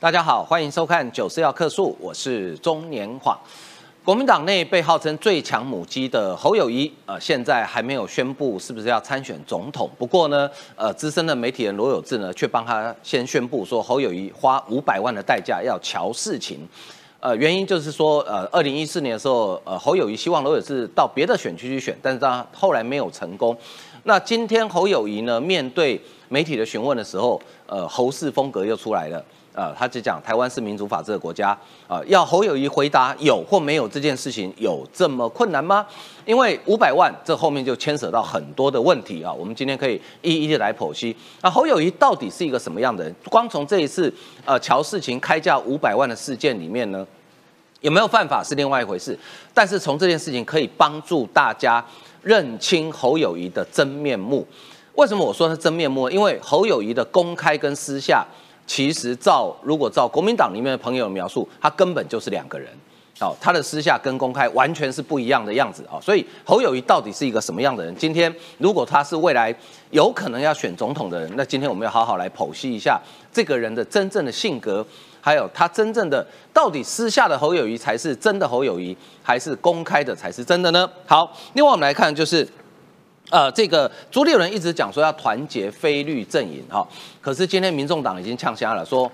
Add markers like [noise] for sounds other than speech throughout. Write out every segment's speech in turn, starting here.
大家好，欢迎收看《九四要客诉》，我是中年晃。国民党内被号称最强母鸡的侯友谊，呃，现在还没有宣布是不是要参选总统。不过呢，呃，资深的媒体人罗有志呢，却帮他先宣布说，侯友谊花五百万的代价要瞧事情。呃，原因就是说，呃，二零一四年的时候，呃，侯友谊希望罗有志到别的选区去选，但是他后来没有成功。那今天侯友谊呢，面对媒体的询问的时候，呃，侯氏风格又出来了。呃，他就讲台湾是民主法治的国家，啊，要侯友谊回答有或没有这件事情有这么困难吗？因为五百万这后面就牵涉到很多的问题啊，我们今天可以一一的来剖析。那侯友谊到底是一个什么样的人？光从这一次呃乔世情开价五百万的事件里面呢，有没有犯法是另外一回事，但是从这件事情可以帮助大家认清侯友谊的真面目。为什么我说他真面目？因为侯友谊的公开跟私下。其实照如果照国民党里面的朋友描述，他根本就是两个人，好，他的私下跟公开完全是不一样的样子啊。所以侯友谊到底是一个什么样的人？今天如果他是未来有可能要选总统的人，那今天我们要好好来剖析一下这个人的真正的性格，还有他真正的到底私下的侯友谊才是真的侯友谊，还是公开的才是真的呢？好，另外我们来看就是。呃，这个朱立伦一直讲说要团结非绿阵营哈，可是今天民众党已经呛瞎了，说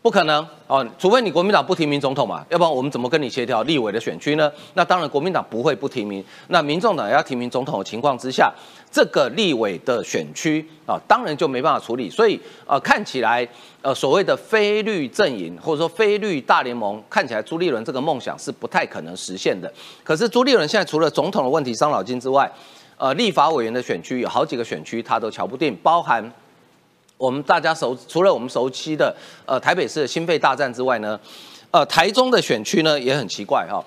不可能哦，除非你国民党不提名总统嘛，要不然我们怎么跟你协调立委的选区呢？那当然国民党不会不提名，那民众党要提名总统的情况之下，这个立委的选区啊，当然就没办法处理。所以呃，看起来呃所谓的非绿阵营或者说非绿大联盟，看起来朱立伦这个梦想是不太可能实现的。可是朱立伦现在除了总统的问题伤脑筋之外，呃，立法委员的选区有好几个选区，他都瞧不定，包含我们大家熟，除了我们熟悉的呃台北市的心肺大战之外呢，呃，台中的选区呢也很奇怪哈，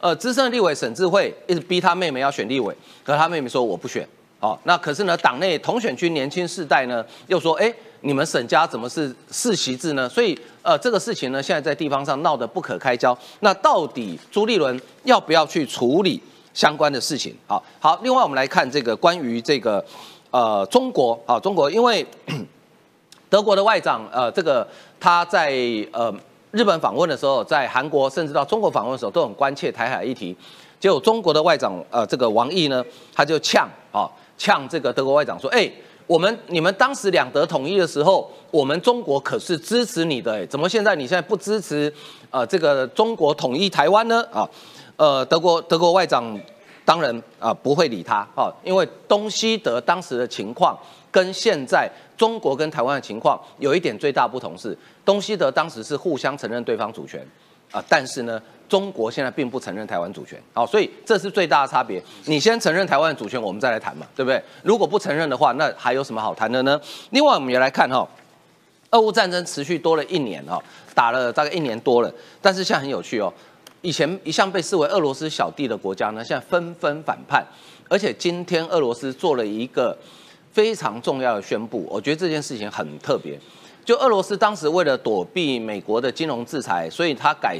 呃，资深立委沈智慧一直逼他妹妹要选立委，可他妹妹说我不选，好，那可是呢，党内同选区年轻世代呢又说，哎，你们沈家怎么是世袭制呢？所以呃，这个事情呢现在在地方上闹得不可开交，那到底朱立伦要不要去处理？相关的事情，好好。另外，我们来看这个关于这个呃中国啊，中国，因为 [clears throat] 德国的外长呃，这个他在呃日本访问的时候，在韩国甚至到中国访问的时候，都很关切台海议题。结果中国的外长呃，这个王毅呢，他就呛啊呛这个德国外长说：“哎，我们你们当时两德统一的时候，我们中国可是支持你的，哎，怎么现在你现在不支持呃这个中国统一台湾呢？啊？”呃，德国德国外长当然啊不会理他哦，因为东西德当时的情况跟现在中国跟台湾的情况有一点最大不同是，东西德当时是互相承认对方主权啊，但是呢，中国现在并不承认台湾主权，好，所以这是最大的差别。你先承认台湾主权，我们再来谈嘛，对不对？如果不承认的话，那还有什么好谈的呢？另外，我们也来看哈，俄乌战争持续多了一年哦，打了大概一年多了，但是现在很有趣哦。以前一向被视为俄罗斯小弟的国家呢，现在纷纷反叛，而且今天俄罗斯做了一个非常重要的宣布，我觉得这件事情很特别。就俄罗斯当时为了躲避美国的金融制裁，所以他改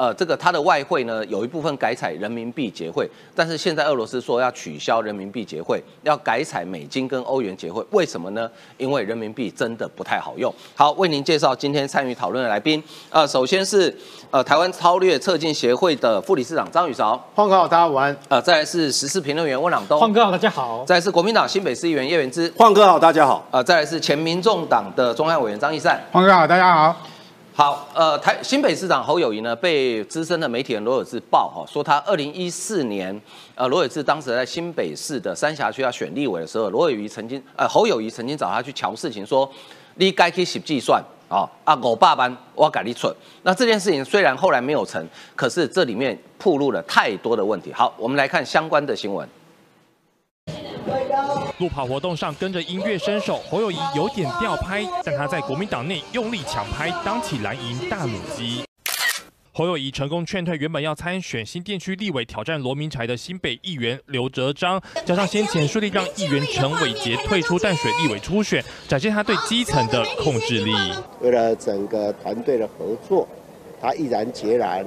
呃，这个它的外汇呢有一部分改采人民币结汇，但是现在俄罗斯说要取消人民币结汇，要改采美金跟欧元结汇，为什么呢？因为人民币真的不太好用。好，为您介绍今天参与讨论的来宾，呃，首先是呃台湾超略策进协会的副理事长张宇韶，黄哥好，大家午安。呃，再来是时事评论员温朗东，黄哥好，大家好。再来是国民党新北市议员叶元之，黄哥好，大家好。呃，再来是前民众党的中央委员。张义善，黄哥好，大家好。好，呃，台新北市长侯友谊呢，被资深的媒体人罗有志报哈，说他二零一四年，呃，罗有志当时在新北市的三峡区要选立委的时候，罗友谊曾经，呃，侯友谊曾经找他去瞧事情，说你该去写计算啊，啊，我爸班我改你蠢。那这件事情虽然后来没有成，可是这里面暴露了太多的问题。好，我们来看相关的新闻。路跑活动上跟着音乐伸手，侯友谊有点吊拍，但他在国民党内用力抢拍，当起蓝营大母鸡。侯友谊成功劝退原本要参选新店区立委挑战罗明才的新北议员刘哲章，加上先前顺利让议员陈伟杰退出淡水立委初选，展现他对基层的控制力。为了整个团队的合作，他毅然决然、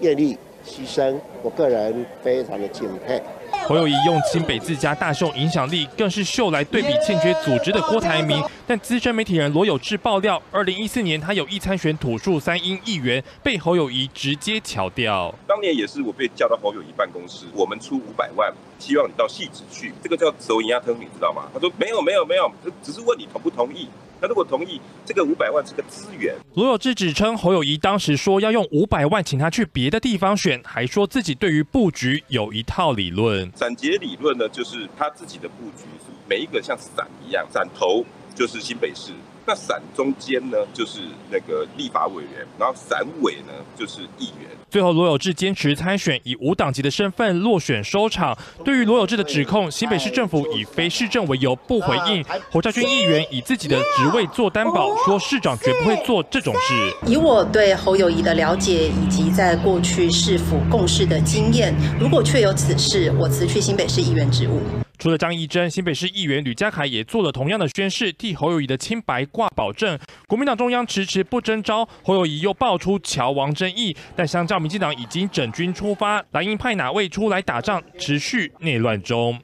愿意牺牲，我个人非常的敬佩。侯友谊用新北自家大秀影响力，更是秀来对比欠缺组织的郭台铭。[laughs] 但资深媒体人罗有志爆料，二零一四年他有意参选土树三英议员，被侯友谊直接敲掉。当年也是我被叫到侯友谊办公室，我们出五百万，希望你到戏子去，这个叫手银压疼，你知道吗？他说没有没有没有，只是问你同不同意。那如果同意，这个五百万是个资源。罗有志指称侯友谊当时说要用五百万请他去别的地方选，还说自己对于布局有一套理论。散结理论呢，就是他自己的布局，每一个像伞一样，伞头就是新北市。那伞中间呢，就是那个立法委员，然后伞尾呢，就是议员。最后，罗有志坚持参选，以无党籍的身份落选收场。对于罗有志的指控，新北市政府以非市政为由不回应。侯家军议员以自己的职位做担保，说市长绝不会做这种事。以我对侯友谊的了解，以及在过去市府共事的经验，如果确有此事，我辞去新北市议员职务。除了张义珍，新北市议员吕家凯也做了同样的宣誓，替侯友谊的清白挂保证。国民党中央迟迟不征召，侯友谊又爆出乔王争议。但相较民进党已经整军出发，蓝营派哪位出来打仗，持续内乱中。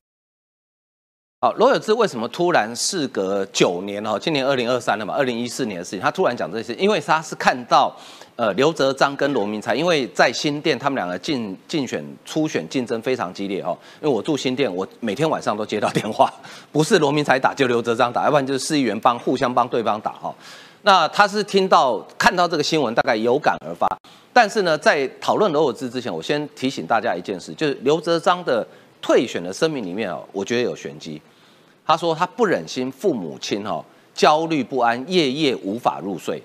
好，罗有志为什么突然事隔九年哦？今年二零二三了嘛，二零一四年的事情，他突然讲这些，因为他是看到。呃，刘泽章跟罗明才，因为在新店，他们两个竞竞选初选竞争非常激烈哈。因为我住新店，我每天晚上都接到电话，[laughs] 不是罗明才打，就刘泽章打，要不然就是市议员帮互相帮对方打哈。那他是听到看到这个新闻，大概有感而发。但是呢，在讨论罗有志之前，我先提醒大家一件事，就是刘泽章的退选的声明里面哦，我觉得有玄机。他说他不忍心父母亲哈焦虑不安，夜夜无法入睡。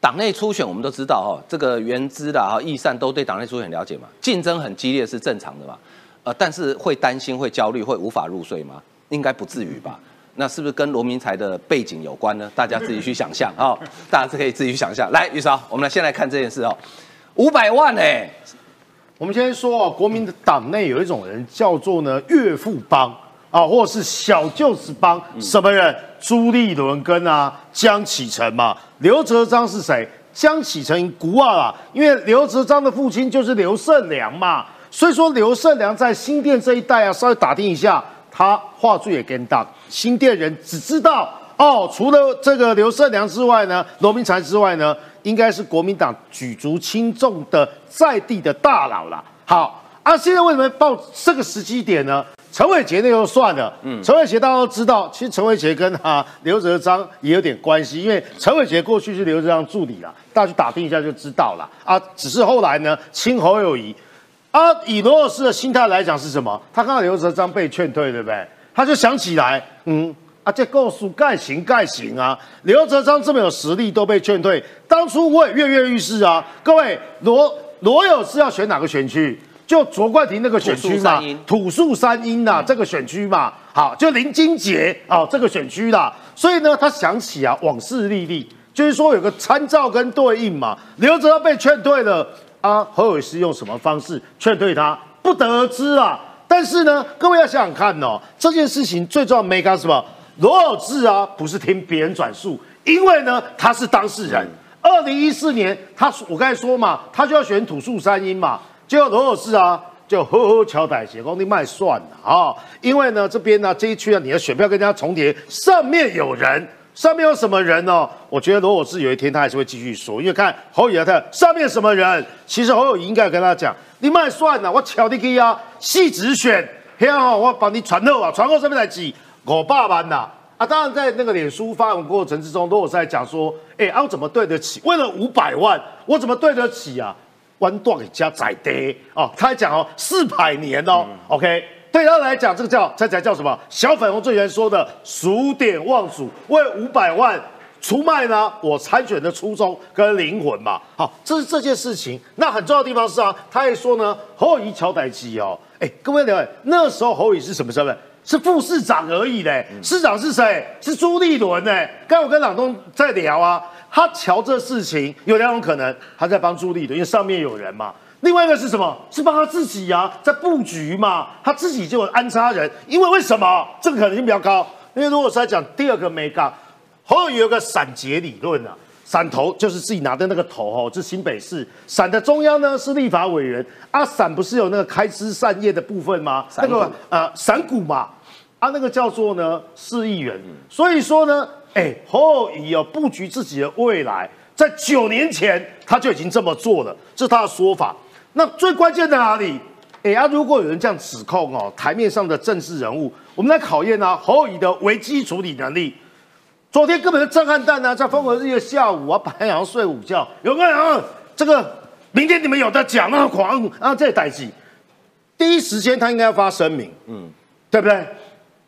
党内初选我们都知道哈，这个原资的哈易善都对党内初选了解嘛，竞争很激烈是正常的嘛，呃，但是会担心、会焦虑、会无法入睡吗？应该不至于吧？那是不是跟罗明才的背景有关呢？大家自己去想象哈，[laughs] 大家是可以自己去想象。来，玉韶，我们来先来看这件事哦，五百万哎，我们先说哦，国民党内有一种人叫做呢岳父帮。啊，或者是小舅子帮什么人？朱立伦跟啊江启臣嘛。刘哲章是谁？江启臣古二啊，因为刘哲章的父亲就是刘胜良嘛。所以说刘胜良在新店这一带啊，稍微打听一下，他话术也跟当。新店人只知道哦，除了这个刘胜良之外呢，罗明才之外呢，应该是国民党举足轻重的在地的大佬了。好啊，现在为什么报这个时机点呢？陈伟杰那就算了，嗯，陈伟杰大家都知道，其实陈伟杰跟啊刘哲章也有点关系，因为陈伟杰过去是刘哲章助理啦，大家去打听一下就知道了啊。只是后来呢，亲侯友谊啊，以罗老师的心态来讲是什么？他看到刘哲章被劝退，对不对？他就想起来，嗯，啊，这告诉盖行盖行啊，刘哲章这么有实力都被劝退，当初我也跃跃欲试啊。各位，罗罗有是要选哪个选区？就卓冠廷那个选区嘛，土树三英呐，这个选区嘛，好，就林金杰啊，这个选区啦。所以呢，他想起啊，往事历历，就是说有个参照跟对应嘛。刘哲被劝退了啊，何伟是用什么方式劝退他，不得而知啊。但是呢，各位要想想看哦，这件事情最重要没干什么？罗有志啊，不是听别人转述，因为呢，他是当事人。二零一四年，他我刚才说嘛，他就要选土树三英嘛。就罗有志啊，就呵呵敲歹写工你卖算了啊！因为呢，这边呢这一区啊，你的选票跟人家重叠，上面有人，上面有什么人呢？我觉得罗有志有一天他还是会继续说，因为看侯友他上面什么人，其实侯友应该跟他讲，你卖算了，我敲你去啊，细直选，嘿啊，我帮你传后啊，传后上面来几我爸爸呐啊！当然在那个脸书发文过程之中，罗有在讲说，哎，啊我怎么对得起？为了五百万，我怎么对得起啊？弯断给加载的哦，他还讲哦，四百年哦，OK，对他来讲，这个叫这才叫什么？小粉红最原说的数典忘祖，为五百万出卖呢？我参选的初衷跟灵魂嘛，好，这是这件事情。那很重要的地方是啊，他也说呢，侯友谊乔代基哦，哎，各位了解，那时候侯友谊是什么身份？是副市长而已嘞，市长是谁？是朱立伦呢。刚我跟朗东在聊啊。他瞧这事情有两种可能，他在帮助力的，因为上面有人嘛。另外一个是什么？是帮他自己呀，在布局嘛。他自己就有安插人，因为为什么？这个可能性比较高。因为如果是在讲第二个美港，后有个闪结理论啊，陕头就是自己拿的那个头哦，是新北市；陕的中央呢是立法委员。啊，陕不是有那个开枝散叶的部分吗？那个呃陕谷嘛，啊那个叫做呢市议员。所以说呢，哎，侯友宜哦布局自己的未来，在九年前他就已经这么做了，这是他的说法。那最关键在哪里？哎呀，如果有人这样指控哦，台面上的政治人物，我们来考验呢侯友宜的危机处理能力。昨天根本是震撼弹啊，在风和日丽下午啊，本来想要睡午觉，有个人这个明天你们有的讲那么狂啊，这代际，第一时间他应该要发声明，嗯，对不对？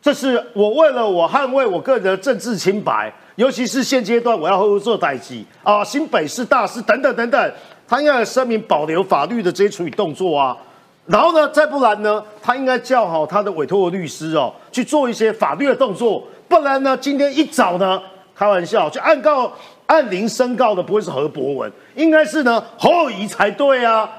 这是我为了我捍卫我个人的政治清白，尤其是现阶段我要合作代际啊，新北市大事等等等等，他应该声明保留法律的这些处理动作啊。然后呢，再不然呢，他应该叫好他的委托的律师哦，去做一些法律的动作。不然呢，今天一早呢，开玩笑，就按告按铃申告的不会是何博文，应该是呢侯友谊才对啊。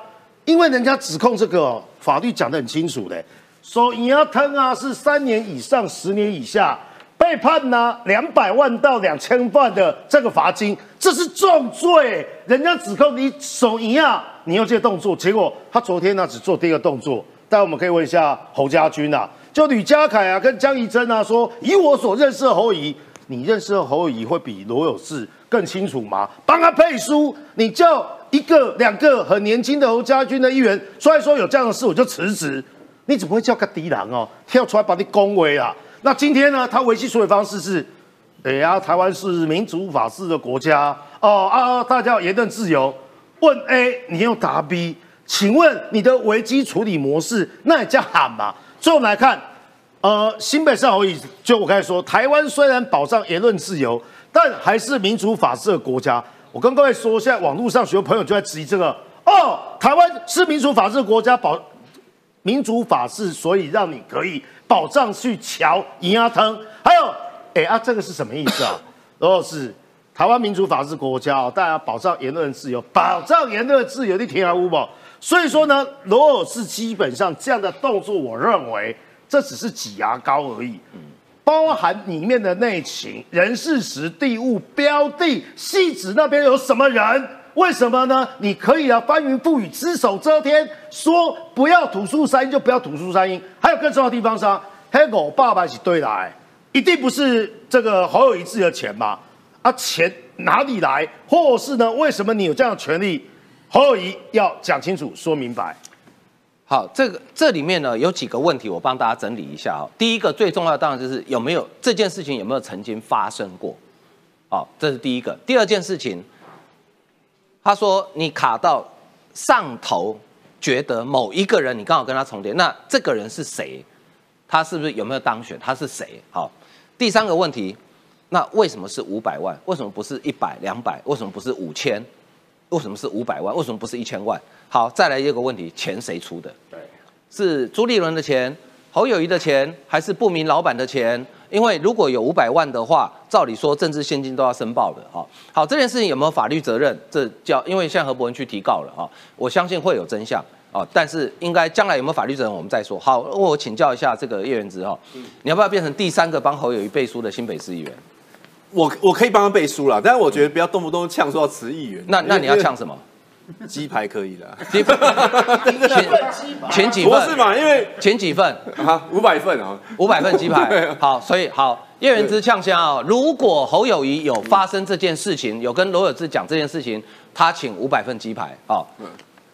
因为人家指控这个法律讲得很清楚的，说你要吞啊是三年以上十年以下，被判呢两百万到两千万的这个罚金，这是重罪。人家指控你手淫啊。你用这些动作，结果他昨天呢只做第一个动作。但我们可以问一下侯家军啊，就吕家凯啊跟江宜珍啊说，以我所认识的侯友你认识的侯友会比罗有志更清楚吗？帮他配书，你叫一个两个很年轻的侯家军的议员出来说有这样的事，我就辞职。你怎么会叫个敌人哦？跳出来把你恭维啊？那今天呢，他维系处理方式是，哎呀，台湾是民主法治的国家哦啊，大家言论自由。问 A，你又答 B，请问你的危机处理模式，那也叫喊嘛？最后来看，呃，新北市侯友就我刚才说，台湾虽然保障言论自由，但还是民主法治的国家。我跟各位说，现在网络上许多朋友就在质疑这个哦，台湾是民主法治国家，保民主法治，所以让你可以保障去瞧银牙疼。还有，哎啊，这个是什么意思啊？罗老师。台湾民主法治国家哦，大家保障言论自由，保障言论自由的天然无宝。所以说呢，罗尔是基本上这样的动作，我认为这只是挤牙膏而已。嗯，包含里面的内情、人事、实地物、标的、细致那边有什么人？为什么呢？你可以啊，翻云覆雨、只手遮天，说不要吐出声音就不要吐出声音。还有更重要的地方是啊，黑狗爸爸是对来，一定不是这个好有一致的钱嘛？啊，钱哪里来？或是呢？为什么你有这样的权利？侯友谊要讲清楚、说明白。好，这个这里面呢有几个问题，我帮大家整理一下哈。第一个最重要的当然就是有没有这件事情有没有曾经发生过？好，这是第一个。第二件事情，他说你卡到上头，觉得某一个人你刚好跟他重叠，那这个人是谁？他是不是有没有当选？他是谁？好，第三个问题。那为什么是五百万？为什么不是一百、两百？为什么不是五千？为什么是五百万？为什么不是一千万？好，再来一个问题：钱谁出的？对，是朱立伦的钱、侯友谊的钱，还是不明老板的钱？因为如果有五百万的话，照理说政治现金都要申报的。哈，好，这件事情有没有法律责任？这叫因为现在何伯文去提告了哈，我相信会有真相啊。但是应该将来有没有法律责任，我们再说。好，我请教一下这个叶元之哈，你要不要变成第三个帮侯友谊背书的新北市议员？我我可以帮他背书了，但是我觉得不要动不动呛说要辞议员。那那你要呛什么？鸡排可以的。前前几份不是嘛？因为前几份啊，五百份啊，五百份鸡排。好，所以好，叶元之呛虾啊，如果侯友谊有发生这件事情，有跟罗有志讲这件事情，他请五百份鸡排啊，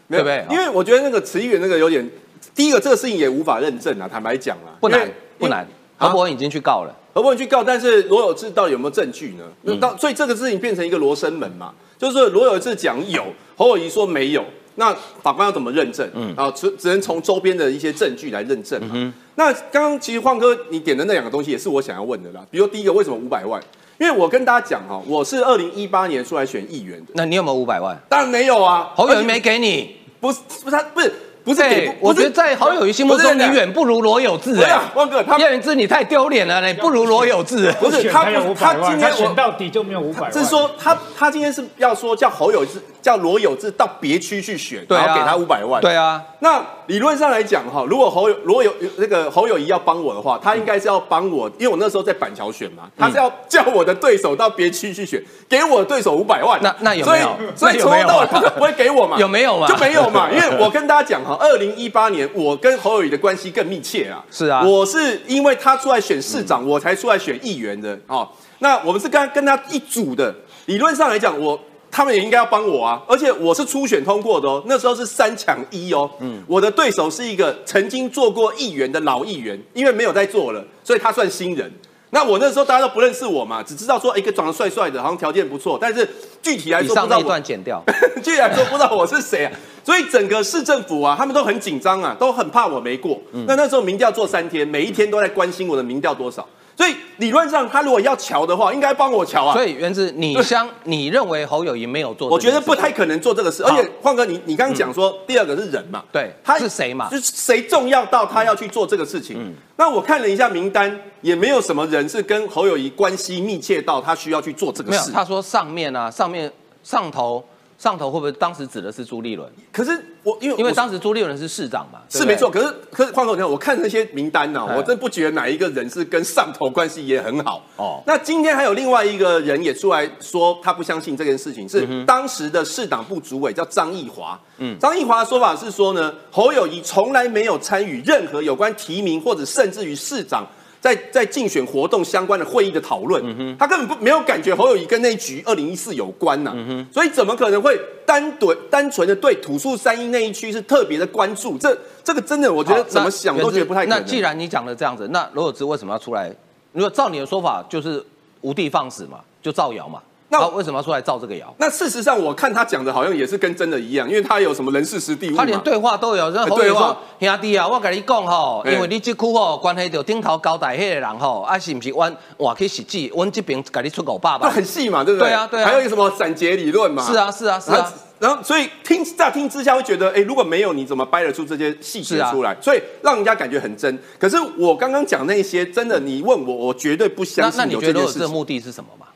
对不对？因为我觉得那个词议员那个有点，第一个这个事情也无法认证啊，坦白讲啊，不难不难，何伯文已经去告了。何伯文去告，但是罗有志到底有没有证据呢？那到所以这个事情变成一个罗生门嘛，就是说罗有志讲有，侯友谊说没有，那法官要怎么认证？嗯，啊，只只能从周边的一些证据来认证嘛。那刚刚其实焕哥你点的那两个东西也是我想要问的啦，比如第一个为什么五百万？因为我跟大家讲哈，我是二零一八年出来选议员的，那你有没有五百万？当然没有啊，侯友谊没给你，不是不是他不是。不是，我觉得在好友谊心目中，你远不如罗有志哎。汪哥，叶元志你太丢脸了，你不如罗有志。不是他，他今天我到底就没有五百万。是说他他今天是要说叫侯友志叫罗有志到别区去选，然后给他五百万。对啊，那理论上来讲哈，如果侯友罗有那个侯友谊要帮我的话，他应该是要帮我，因为我那时候在板桥选嘛，他是要叫我的对手到别区去选，给我的对手五百万。那那有没有所以所以从头到尾不不会给我嘛？有没有嘛就没有嘛？[laughs] 因为我跟大家讲哈，二零一八年我跟侯友谊的关系更密切啊。是啊我是因为他出来选市长，我才出来选议员的哦。那我们是跟跟他一组的，理论上来讲，我他们也应该要帮我啊，而且我是初选通过的哦，那时候是三抢一哦。嗯，我的对手是一个曾经做过议员的老议员，因为没有在做了，所以他算新人。那我那时候大家都不认识我嘛，只知道说一个长得帅帅的，好像条件不错，但是具体来说不知道我段剪掉。[laughs] 居然说不知道我是谁啊！所以整个市政府啊，他们都很紧张啊，都很怕我没过。嗯那那时候民调做三天，每一天都在关心我的民调多少。所以理论上，他如果要瞧的话，应该帮我瞧啊。所以原子，你相 [laughs] 你认为侯友谊没有做我？觉得不太可能做这个事。而且，晃哥，你你刚刚讲说，第二个是人嘛？对他是谁嘛就是谁重要到他要去做这个事情。那我看了一下名单，也没有什么人是跟侯友谊关系密切到他需要去做这个没有。事。他说上面啊，上面上头上头会不会当时指的是朱立伦？可是我因为我因为当时朱立伦是市长嘛，是没错，。可是可是换口讲，我看那些名单呢、哎我真不觉得哪一个人是跟上头关系也很好。哦哦，那今天还有另外一个人也出来说，他不相信这件事情，是当时的市党部主委叫张义华。嗯，张义华的说法是说呢，侯友谊从来没有参与任何有关提名或者甚至于市长。在在竞选活动相关的会议的讨论，他根本不没有感觉侯友谊跟那一局二零一四有关呐、所以怎么可能会单对单纯的对土树三一那一区是特别的关注？这这个真的我觉得怎么想都觉得不太可能。那既然你讲的这样子，那罗有志为什么要出来？如果照你的说法，就是无的放矢嘛，就造谣嘛。那那为什么要出来造这个谣？那事实上，我看他讲的好像也是跟真的一样，因为他有什么人事实地物嘛他连对话都有，然后对话宜说：“兄弟啊，我跟你讲吼，哎因为你这区吼关系到顶头交代迄个人吼，啊是不是阮换去实际，阮这边给你出五百就万。很细嘛，对不对？对啊对啊还有一个什么散结理论嘛？是啊是啊是啊然后。所以听乍听之下会觉得，哎，如果没有你怎么掰得出这些细节出来？所以让人家感觉很真。可是我刚刚讲那些，真的，你问我，我绝对不相信有那你觉这件事情。得罗有志的目的是什么嘛？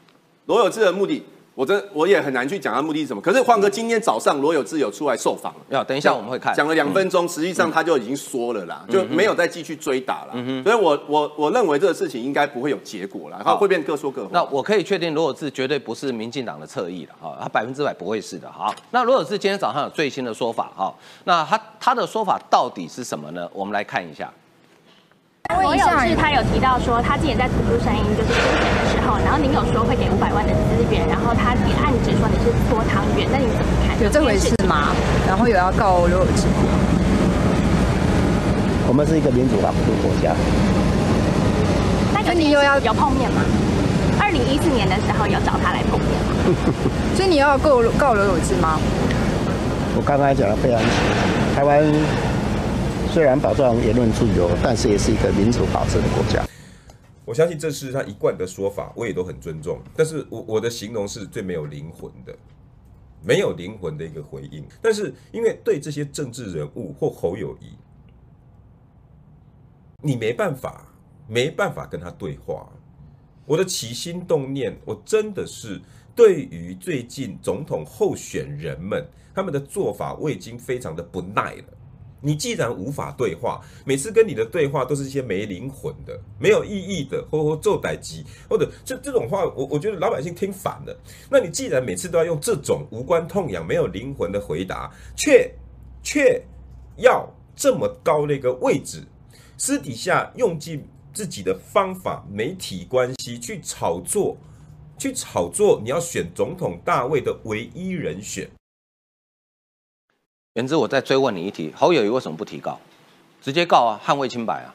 罗有志的目的，我真我也很难去讲他目的是什么。可是换哥今天早上罗有志有出来受访了。要等一下我们会看。讲了两分钟，实际上他就已经说了啦，就没有再继续追打了。所以我我我认为这个事情应该不会有结果了，然后会变各说各话。那我可以确定罗有志绝对不是民进党的侧翼了哈，他百分之百不会是的。好，那罗有志今天早上有最新的说法哈，那他他的说法到底是什么呢？我们来看一下。罗有志他有提到说，他之前在吐出声音就是初选的时候，然后您有说会给五百万的资源，然后他也暗指说你是搓汤圆，那你怎么看？有这回事吗？然后有要告刘有志吗？我们是一个民主法治国家，那有你又要有碰面吗？二零一四年的时候有找他来碰面吗？[laughs] 所以你要告告刘有志吗？我刚刚讲了非常清楚。台湾虽然保障言论自由，但是也是一个民主法治的国家。我相信这是他一贯的说法，我也都很尊重。但是我我的形容是最没有灵魂的，没有灵魂的一个回应。但是因为对这些政治人物或侯友谊，你没办法，没办法跟他对话。我的起心动念，我真的是对于最近总统候选人们他们的做法，我已经非常的不耐了。你既然无法对话，每次跟你的对话都是一些没灵魂的、没有意义的，或或做歹机，或者这这种话，我我觉得老百姓听烦了。那你既然每次都要用这种无关痛痒、没有灵魂的回答，却却要这么高的一个位置，私底下用尽自己的方法、媒体关系去炒作，去炒作你要选总统大位的唯一人选。原之，我再追问你一题：侯友谊为什么不提告？直接告啊，捍卫清白啊！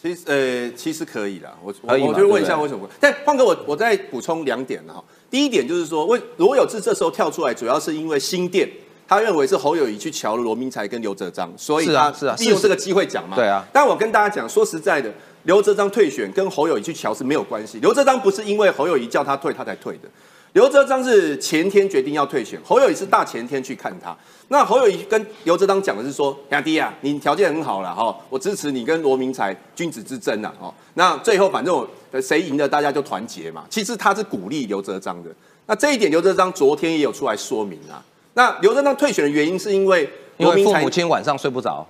其实呃，其实可以啦，我我我就问一下为什么不？但胖哥，我我再补充两点哈。第一点就是说，为罗有志这时候跳出来，主要是因为新店。他认为是侯友谊去瞧了罗明才跟刘哲章，所以他是啊是啊是利用这个机会讲嘛。对啊但我跟大家讲，说实在的，刘哲章退选跟侯友谊去瞧是没有关系。刘哲章不是因为侯友谊叫他退，他才退的。刘哲章是前天决定要退选，侯友谊是大前天去看他。那侯友谊跟刘哲章讲的是说，亚迪啊，你条件很好了哈，我支持你跟罗明才君子之争啊，哦，那最后反正谁赢了大家就团结嘛。其实他是鼓励刘哲章的。那这一点刘哲章昨天也有出来说明啊。那刘哲章退选的原因是因为因为父罗明才母亲晚上睡不着。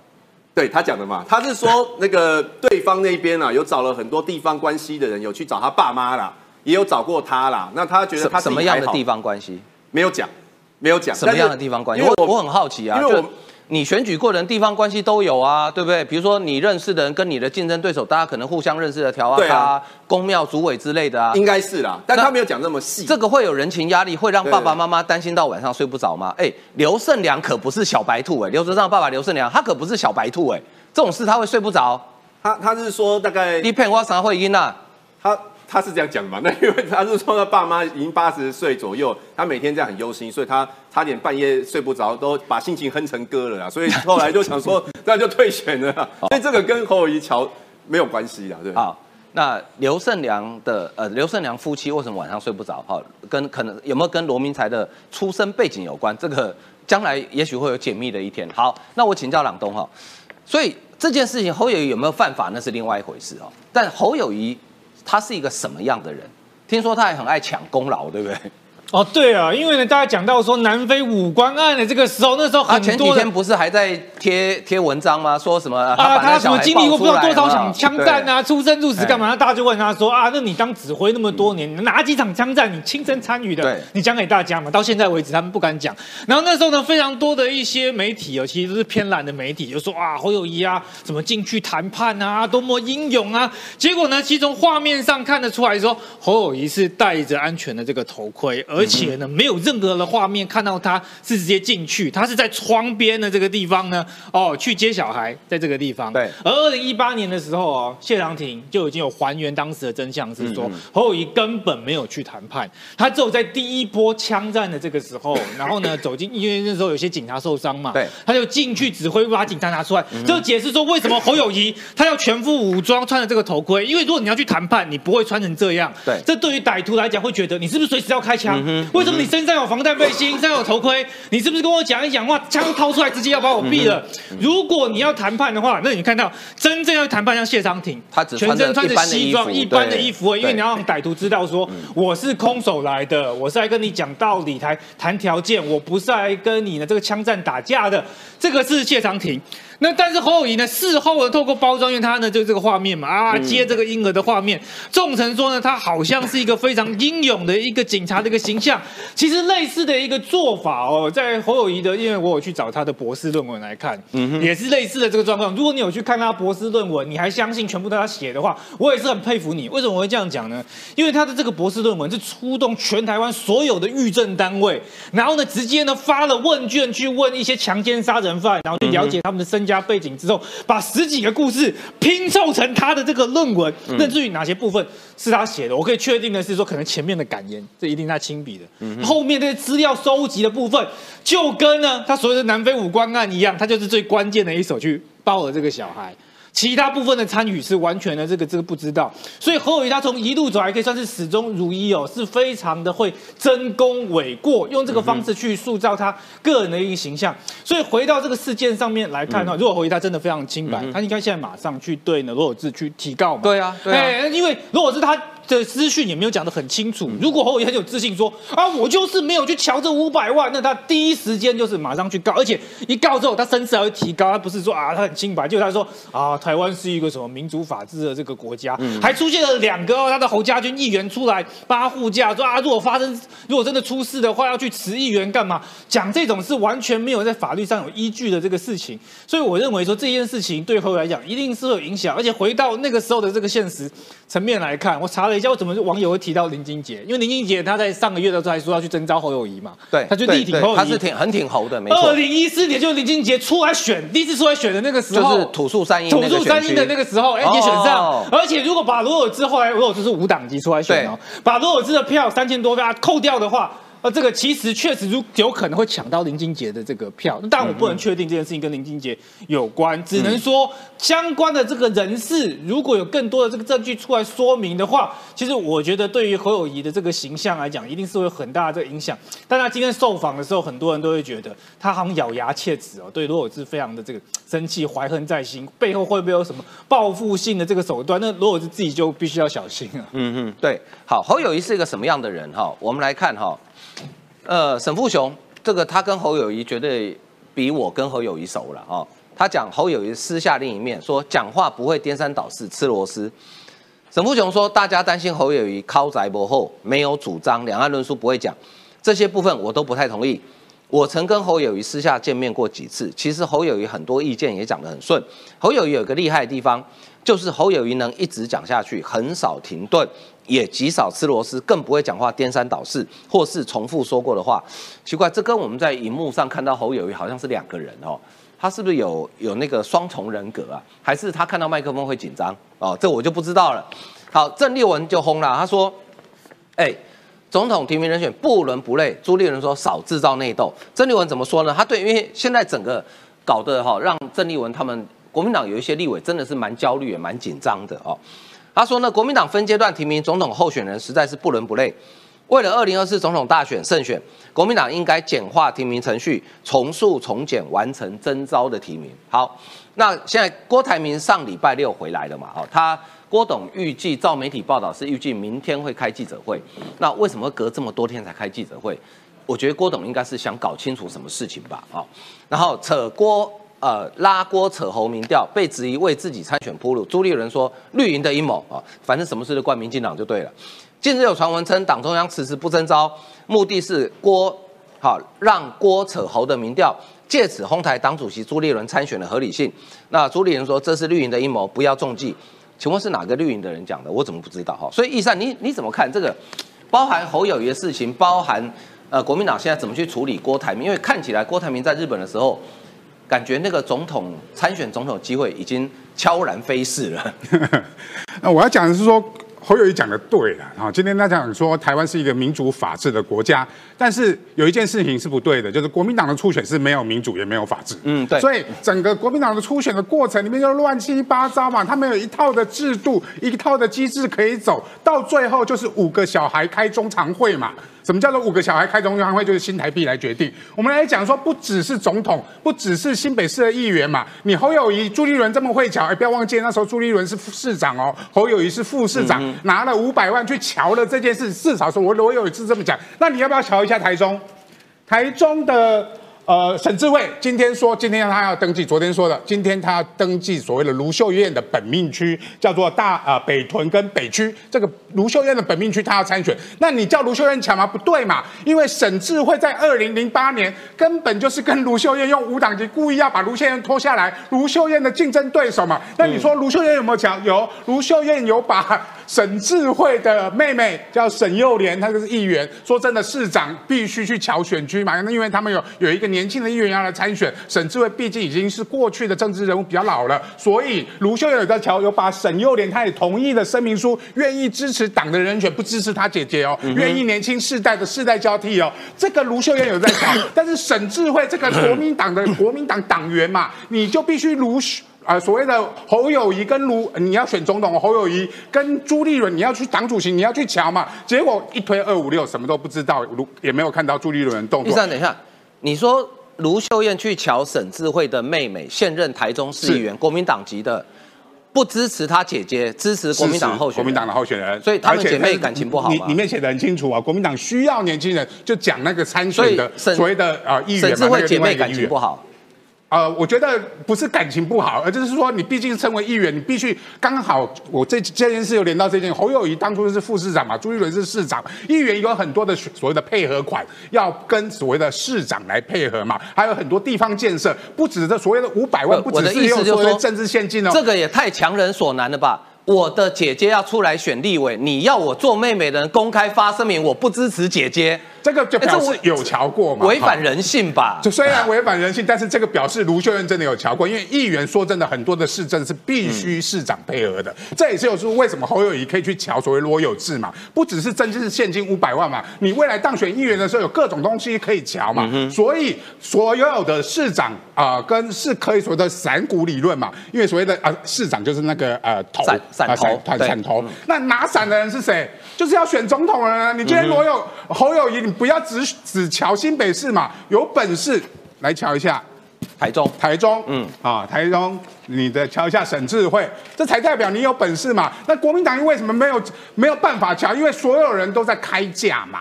对他讲的嘛，他是说那个对方那边啊，有找了很多地方关系的人，有去找他爸妈啦，也有找过他啦。那他觉得他什什么样的地方方关系？没有讲，没有讲什么样的地方关系？我我很好奇啊，因为我就你选举过的人地方关系都有啊，对不对？比如说你认识的人跟你的竞争对手，大家可能互相认识的调啊啊、公庙主委之类的啊，应该是啦，但他没有讲那么细。这个会有人情压力，会让爸爸妈妈担心到晚上睡不着吗？哎，刘胜良可不是小白兔哎，刘哲章爸爸刘胜良他可不是小白兔哎，这种事他会睡不着。他他是说大概你骗我啥会赢啊？他他是这样讲嘛？[laughs] 那因为他是说他爸妈已经八十岁左右，他每天这样很忧心，所以他差点半夜睡不着，都把心情哼成歌了啊。所以后来就想说，[laughs] 那就退选了啦。所以这个跟侯友谊桥没有关系啦，对。好，那刘胜良的呃刘胜良夫妻为什么晚上睡不着？哈，跟可能有没有跟罗明才的出生背景有关？这个将来也许会有解密的一天。好，那我请教朗东哈，所以这件事情侯友谊有没有犯法那是另外一回事哦。但侯友谊他是一个什么样的人？听说他还很爱抢功劳，对不对？哦，对啊，因为呢，大家讲到说南非武官案的这个时候，那时候他很多人前几天不是还在贴贴文章吗？说什么啊，他什么经历过不知道多少场枪战啊，出生入死干嘛？那大家就问他说啊，那你当指挥那么多年，哪几场枪战你亲身参与的对？你讲给大家嘛。到现在为止，他们不敢讲。然后那时候呢，非常多的一些媒体哦，其实都是偏蓝的媒体，就说啊，侯友谊啊，怎么进去谈判啊，多么英勇啊。结果呢，其实从画面上看得出来说，侯友谊是戴着安全的这个头盔，而且呢，没有任何的画面看到他是直接进去，他是在窗边的这个地方呢，哦，去接小孩，在这个地方。对而二零一八年的时候哦，谢长廷就已经有还原当时的真相，是说嗯嗯侯友谊根本没有去谈判，他只有在第一波枪战的这个时候，然后呢 [laughs] 走进，因为那时候有些警察受伤嘛，对他就进去指挥把警察拿出来，这就解释说为什么侯友谊他要全副武装穿着这个头盔，因为如果你要去谈判，你不会穿成这样，对这对于歹徒来讲会觉得你是不是随时要开枪？嗯为什么你身上有防弹背心，身上有头盔？你是不是跟我讲一讲话，枪掏出来直接要把我毙了？嗯如果你要谈判的话，那你看到真正要谈判像谢长廷，他只全身穿着西装、一般的衣服，因为你要让歹徒知道说我是空手来的，我是来跟你讲道理、谈谈条件，我不是来跟你的这个枪战打架的。这个是谢长廷。那但是侯友谊呢？事后呢，透过包装，因为他呢就这个画面嘛啊，嗯接这个婴儿的画面，众诚说呢，他好像是一个非常英勇的一个警察的一个形象。其实类似的一个做法哦，在侯友谊的，因为我有去找他的博士论文来看，嗯也是类似的这个状况。如果你有去看他博士论文，你还相信全部都他写的话，我也是很佩服你。为什么我会这样讲呢？因为他的这个博士论文是出动全台湾所有的狱政单位，然后呢，直接呢发了问卷去问一些强奸杀人犯，然后去了解他们的身家背景之后，把十几个故事拼凑成他的这个论文。那至于哪些部分是他写的，我可以确定的是说，可能前面的感言这一定是他亲笔的，后面这些资料收集的部分，就跟呢他所谓的南非五官案一样，他就是最关键的一手去抱了这个小孩。其他部分的参与是完全的这个这个不知道，所以侯友谊他从一路走来可以算是始终如一哦，是非常的会争功诿过，用这个方式去塑造他个人的一个形象。所以回到这个事件上面来看的话，如果侯友谊他真的非常清白，他应该现在马上去对呢罗有志去提告嘛。对啊，对啊。哎，因为罗有志他的资讯也没有讲得很清楚。如果侯友宜很有自信说啊，我就是没有去瞧这五百万，那他第一时间就是马上去告，而且一告之后，他声势还会提高。他不是说啊，他很清白，就他说啊，台湾是一个什么民主法治的这个国家，还出现了两个、哦、他的侯家军议员出来帮他护驾，说啊，如果发生如果真的出事的话，要去辞议员干嘛？讲这种是完全没有在法律上有依据的这个事情。所以我认为说这件事情对侯友来讲一定是会有影响，而且回到那个时候的这个现实层面来看，我查了一下，为什么网友会提到林金杰？因为林金杰他在上个月的时候还说要去征召侯友谊嘛，对，他就力挺侯友谊，他是挺很挺侯的，没二错。零一四年就是林金杰出来选，第一次出来选的那个时候，就是土树三英土那个树三英的那个时候，哎、也选上哦。而且如果把罗尔兹后来罗尔兹是无党籍出来选哦，把罗尔兹的票三千多票扣掉的话。呃，这个其实确实如有可能会抢到林金杰的这个票，但我不能确定这件事情跟林金杰有关，只能说相关的这个人士如果有更多的这个证据出来说明的话，其实我觉得对于侯友谊的这个形象来讲，一定是会有很大的这个影响。但他今天受访的时候，很多人都会觉得他好像咬牙切齿哦，对罗有志非常的这个生气，怀恨在心，背后会不会有什么报复性的这个手段？那罗有志自己就必须要小心啊。嗯嗯，对。好，侯友谊是一个什么样的人哈？我们来看哈，呃，沈富雄。这个他跟侯友谊绝对比我跟侯友谊熟了哦。他讲侯友谊私下另一面说，讲话不会颠三倒四、吃螺丝。沈富雄说，大家担心侯友谊靠宅博后没有主张，两岸论述不会讲，这些部分我都不太同意。我曾跟侯友谊私下见面过几次，其实侯友谊很多意见也讲得很顺。侯友谊有个厉害的地方，就是侯友谊能一直讲下去，很少停顿，也极少吃螺丝，更不会讲话颠三倒四，或是重复说过的话。奇怪，这跟我们在荧幕上看到侯友谊好像是两个人哦，他是不是有有那个双重人格啊？还是他看到麦克风会紧张哦？这我就不知道了。好，郑丽文就轰了，他说：“哎。”总统提名人选不伦不类，朱立伦说少制造内斗。郑丽文怎么说呢？他对，因为现在整个搞得哈，让郑丽文他们国民党有一些立委真的是蛮焦虑也蛮紧张的哦。他说呢，国民党分阶段提名总统候选人实在是不伦不类。为了二零二四总统大选胜选，国民党应该简化提名程序，重塑重简，完成征召的提名。好，那现在郭台铭上礼拜六回来了嘛？哦，他。郭董预计，照媒体报道是预计明天会开记者会。那为什么隔这么多天才开记者会？我觉得郭董应该是想搞清楚什么事情吧。哦，然后扯郭呃拉郭扯侯民调，被质疑为自己参选铺路。朱立伦说绿营的阴谋啊，反正什么事都怪民进党就对了。近日有传闻称党中央迟迟不征召，目的是郭好让郭扯侯的民调，借此哄抬党主席朱立伦参选的合理性。那朱立伦说这是绿营的阴谋，不要中计。请问是哪个绿营的人讲的？我怎么不知道哈？所以易善，你你怎么看这个？包含侯友谊的事情，包含呃国民党现在怎么去处理郭台铭？因为看起来郭台铭在日本的时候，感觉那个总统参选总统机会已经悄然飞逝了。[laughs] 那我要讲的是说。侯友谊讲的对了啊！今天他讲说台湾是一个民主法治的国家，但是有一件事情是不对的，就是国民党的初选是没有民主也没有法治。嗯，对。所以整个国民党的初选的过程里面就乱七八糟嘛，他们有一套的制度，一套的机制可以走到最后就是五个小孩开中常会嘛。什么叫做五个小孩开中常会？就是新台币来决定。我们来讲说，不只是总统，不只是新北市的议员嘛。你侯友谊、朱立伦这么会瞧，哎，不要忘记那时候朱立伦是市长哦，侯友谊是副市长，拿了五百万去瞧了这件事。至少说，我我有一次这么讲。那你要不要瞧一下台中？台中的。呃，沈智慧今天说，今天他要登记。昨天说的，今天他要登记所谓的卢秀燕的本命区，叫做大呃北屯跟北区。这个卢秀燕的本命区，他要参选。那你叫卢秀燕抢吗？不对嘛，因为沈智慧在二零零八年根本就是跟卢秀燕用五党籍故意要把卢秀燕拖下来，卢秀燕的竞争对手嘛。那你说卢秀燕有没有抢？有，卢秀燕有把。沈智慧的妹妹叫沈幼莲，她就是议员。说真的，市长必须去瞧选区嘛，那因为他们有有一个年轻的议员要来参选。沈智慧毕竟已经是过去的政治人物，比较老了，所以卢秀燕有在瞧，有把沈幼莲，她也同意的声明书，愿意支持党的人选，不支持她姐姐哦，愿意年轻世代的世代交替哦。这个卢秀燕有在瞧，但是沈智慧这个国民党的国民党党员嘛，你就必须卢。啊，所谓的侯友谊跟卢，你要选总统，侯友谊跟朱立伦，你要去党主席，你要去瞧嘛。结果一推二五六，什么都不知道，卢也没有看到朱立伦的动作。第三，等一下，你说卢秀燕去瞧沈智慧的妹妹，现任台中市议员，国民党籍的，不支持他姐姐，支持国民党候选国民党的候选人，所以他们姐妹感情不好你里面写的很清楚啊，国民党需要年轻人，就讲那个参选的所谓的啊议员沈智慧姐妹感情不好。呃，我觉得不是感情不好，而就是说你毕竟身为议员，你必须刚好我这这件事又连到这件。侯友谊当初是副市长嘛，朱立伦是市长，议员有很多的所谓的配合款要跟所谓的市长来配合嘛，还有很多地方建设，不止这所谓的五百万，不只是用所谓的政治现金哦，这个也太强人所难了吧。我的姐姐要出来选立委，你要我做妹妹的人公开发声明，我不支持姐姐，这个就表示有瞧过嘛？违反人性吧？就虽然违反人性，但是这个表示卢秀燕真的有瞧过，因为议员说真的，很多的市政是必须市长配合的，这也是有说为什么侯友谊可以去瞧所谓罗有志嘛？不只是真是现金五百万嘛？你未来当选议员的时候有各种东西可以瞧嘛？所以所有的市长啊，跟是可以所谓的散股理论嘛？因为所谓的啊市长就是那个呃头。散头，散头。那拿伞的人是谁？就是要选总统的人。你今天罗有侯友谊，你不要只只瞧新北市嘛，有本事来瞧一下台中，台中，嗯啊，台中，你的瞧一下沈智慧，这才代表你有本事嘛。那国民党为什么没有没有办法瞧？因为所有人都在开价嘛。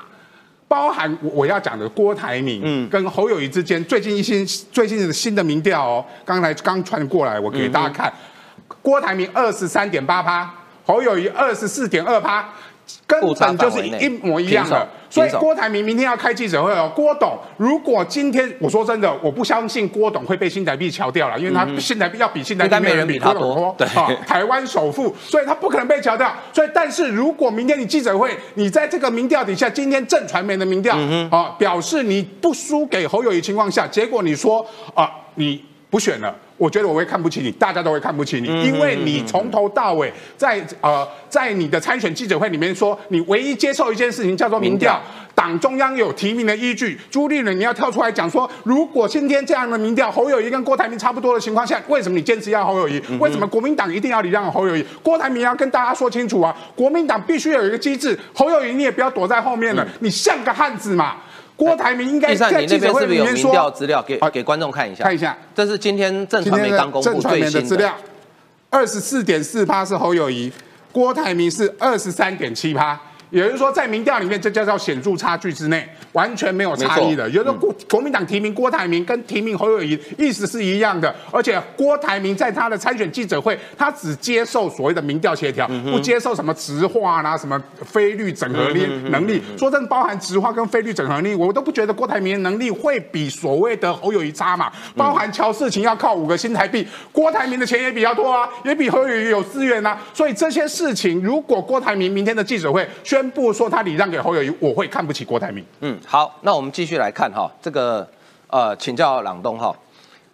包含我我要讲的郭台铭跟侯友谊之间最近一些最近的新的民调哦，刚才刚传过来，我给大家看，郭台铭二十三点八趴，侯友谊二十四点二趴。根本就是一模一样的，所以郭台铭明天要开记者会哦。郭董，如果今天我说真的，我不相信郭董会被新台币敲掉了，因为他新台币要比新台币没人比他多，对，[laughs] 台湾首富，所以他不可能被敲掉。所以，但是如果明天你记者会，你在这个民调底下，今天正传媒的民调啊，表示你不输给侯友谊情况下，结果你说啊，你不选了。我觉得我会看不起你，大家都会看不起你，因为你从头到尾在呃在你的参选记者会里面说，你唯一接受一件事情叫做民调，党中央有提名的依据。朱立伦，你要跳出来讲说，如果今天这样的民调，侯友谊跟郭台铭差不多的情况下，为什么你坚持要侯友谊？为什么国民党一定要礼让侯友谊？郭台铭要跟大家说清楚啊，国民党必须有一个机制，侯友谊你也不要躲在后面了，你像个汉子嘛。郭台铭应该在记者会里面说，资料给给观众看一下，看一下，这是今天正传媒刚公布最新的。资料，二十四点四趴是侯友谊，郭台铭是二十三点七趴。也就是说，在民调里面，这叫做显著差距之内，完全没有差异的。也就是说，国国民党提名郭台铭跟提名侯友谊意思是一样的，而且郭台铭在他的参选记者会，他只接受所谓的民调协调，不接受什么直化啦、什么非律整合力能力。说真的，包含直化跟非律整合力，我都不觉得郭台铭的能力会比所谓的侯友谊差嘛。包含乔事情要靠五个新台币，郭台铭的钱也比较多啊，也比侯友谊有资源啊。所以这些事情，如果郭台铭明天的记者会宣宣布说他礼让给侯友谊，我会看不起郭台铭。嗯，好，那我们继续来看哈，这个呃，请教朗东哈，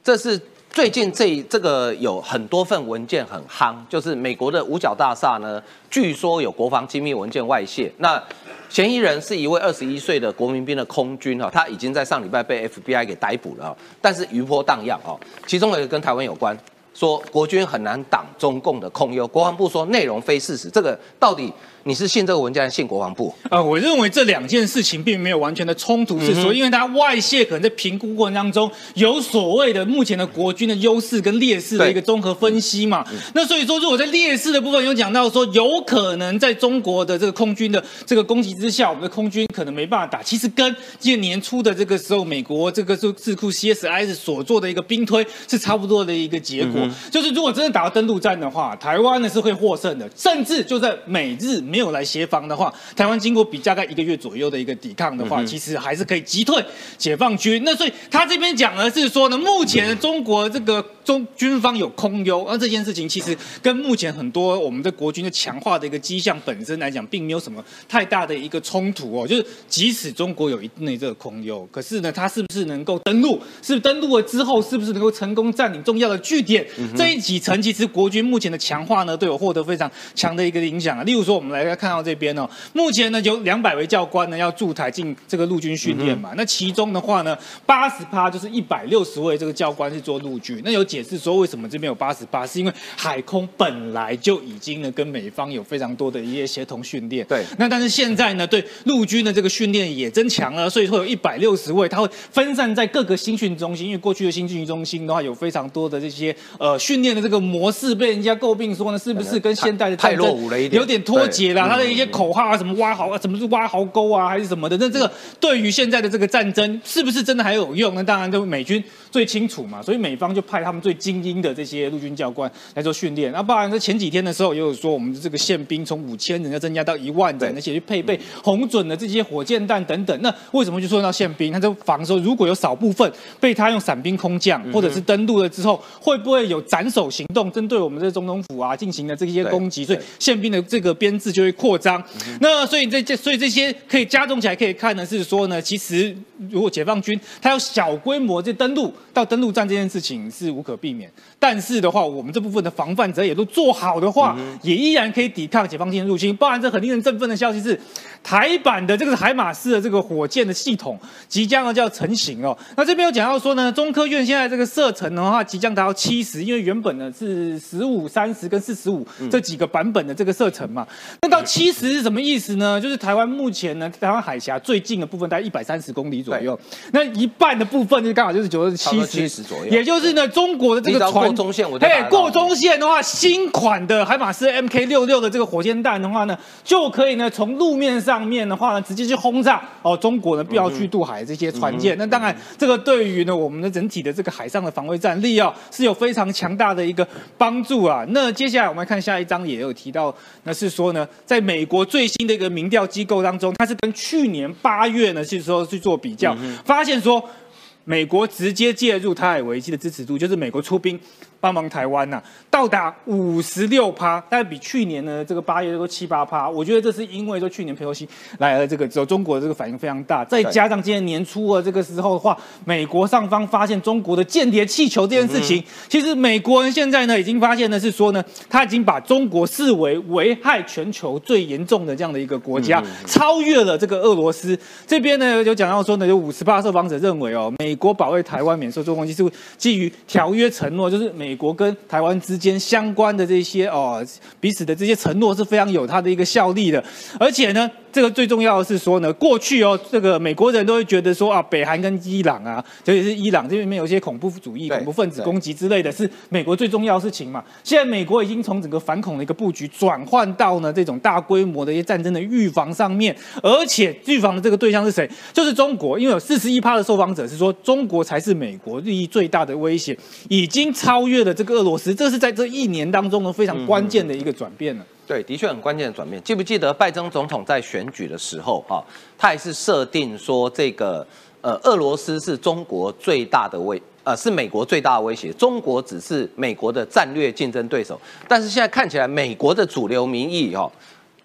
这是最近这这个有很多份文件很夯，就是美国的五角大厦呢，据说有国防机密文件外泄。那嫌疑人是一位二十一岁的国民兵的空军哈，他已经在上礼拜被 FBI 给逮捕了，但是余波荡漾哦。其中有一个跟台湾有关，说国军很难挡中共的控优，国防部说内容非事实，这个到底？你是信这个文件，还是信国防部？呃，我认为这两件事情并没有完全的冲突，是说，因为它外泄可能在评估过程当中有所谓的目前的国军的优势跟劣势的一个综合分析嘛。那所以说，如果在劣势的部分有讲到说，有可能在中国的这个空军的这个攻击之下，我们的空军可能没办法打。其实跟今年年初的这个时候，美国这个智智库 CSIS 所做的一个兵推是差不多的一个结果。就是如果真的打到登陆战的话，台湾呢是会获胜的，甚至就在美日。没有来协防的话，台湾经过比大概一个月左右的一个抵抗的话，其实还是可以击退解放军。那所以他这边讲的是说呢，目前中国这个中军方有空优，那这件事情其实跟目前很多我们的国军的强化的一个迹象本身来讲，并没有什么太大的一个冲突哦。就是即使中国有一定的这个空优，可是呢，它是不是能够登陆？是登陆了之后，是不是能够成功占领重要的据点？这一几层其实国军目前的强化呢，都有获得非常强的一个影响啊。例如说，我们来。看到这边哦，目前呢有两百位教官呢要驻台进这个陆军训练嘛。那其中的话呢，八十趴就是一百六十位这个教官是做陆军。那有解释说为什么这边有八十八，是因为海空本来就已经呢跟美方有非常多的一些协同训练。对。那但是现在呢，对陆军的这个训练也增强了，所以说有一百六十位，他会分散在各个新训中心。因为过去的新训中心的话，有非常多的这些呃训练的这个模式被人家诟病说呢，是不是跟现代的太落伍了一点，有点脱节了。他的一些口号啊，什么挖壕啊，什么是挖壕沟啊，还是什么的？那这个对于现在的这个战争，是不是真的还有用？那当然，就美军最清楚嘛。所以美方就派他们最精英的这些陆军教官来做训练。那不然在前几天的时候，也有说我们的这个宪兵从五千人要增加到一万人，而且去配备红准的这些火箭弹等等。那为什么就说到宪兵？他就防说，如果有少部分被他用伞兵空降或者是登陆了之后，会不会有斩首行动，针对我们这总统府啊进行的这些攻击？所以宪兵的这个编制就会扩张，那所以这这所以这些可以加重起来可以看的是说呢，其实如果解放军他要小规模这登陆到登陆战这件事情是无可避免，但是的话，我们这部分的防范者也都做好的话，也依然可以抵抗解放军的入侵。包含这很令人振奋的消息是，台版的这个海马斯的这个火箭的系统即将呢就要成型哦。那这边有讲到说呢，中科院现在这个射程的话即将达到七十，因为原本呢是十五、三十跟四十五这几个版本的这个射程嘛，那到七十是什么意思呢？就是台湾目前呢，台湾海峡最近的部分大概一百三十公里左左右，那一半的部分就刚好就是九十差不七十多70左右也就是呢中国的这个船过中线我就打嘿过中线的话，新款的海马斯 MK 六六的这个火箭弹的话呢，就可以呢从路面上面的话呢，直接去轰炸哦中国呢必要去渡海的这些船舰。那当然，这个对于呢我们的整体的这个海上的防卫战力哦是有非常强大的一个帮助啊。那接下来我们来看下一章也有提到，那是说呢，在美国最新的一个民调机构当中，它是跟去年八月呢是说去做比较，发现说。美国直接介入台海危机的支持度，就是美国出兵帮忙台湾呐、到达五十六趴，但比去年呢这个八月都七八趴。我觉得这是因为说去年佩洛西来了这个之后，中国的这个反应非常大，再加上今年年初啊这个时候的话，美国上方发现中国的间谍气球这件事情，其实美国人现在呢已经发现呢是说呢，他已经把中国视为危害全球最严重的这样的一个国家，超越了这个俄罗斯。这边呢有讲到说呢，有五十八受访者认为哦，美国保卫台湾免受中攻击是基于条约承诺，就是美美国跟台湾之间相关的这些哦彼此的这些承诺是非常有它的一个效力的，而且呢。这个最重要的是说呢，过去哦，这个美国人都会觉得说啊，北韩跟伊朗啊，尤其是伊朗这边里面有一些恐怖主义、恐怖分子攻击之类的，是美国最重要的事情嘛。现在美国已经从整个反恐的一个布局转换到呢这种大规模的一些战争的预防上面，而且预防的这个对象是谁？就是中国，因为有四十一趴的受访者是说中国才是美国利益最大的威胁，已经超越了这个俄罗斯，这是在这一年当中呢非常关键的一个转变了。对，的确很关键的转变。记不记得拜登总统在选举的时候，哈、他还是设定说这个呃，俄罗斯是中国最大的威，呃，是美国最大的威胁，中国只是美国的战略竞争对手。但是现在看起来，美国的主流民意哈、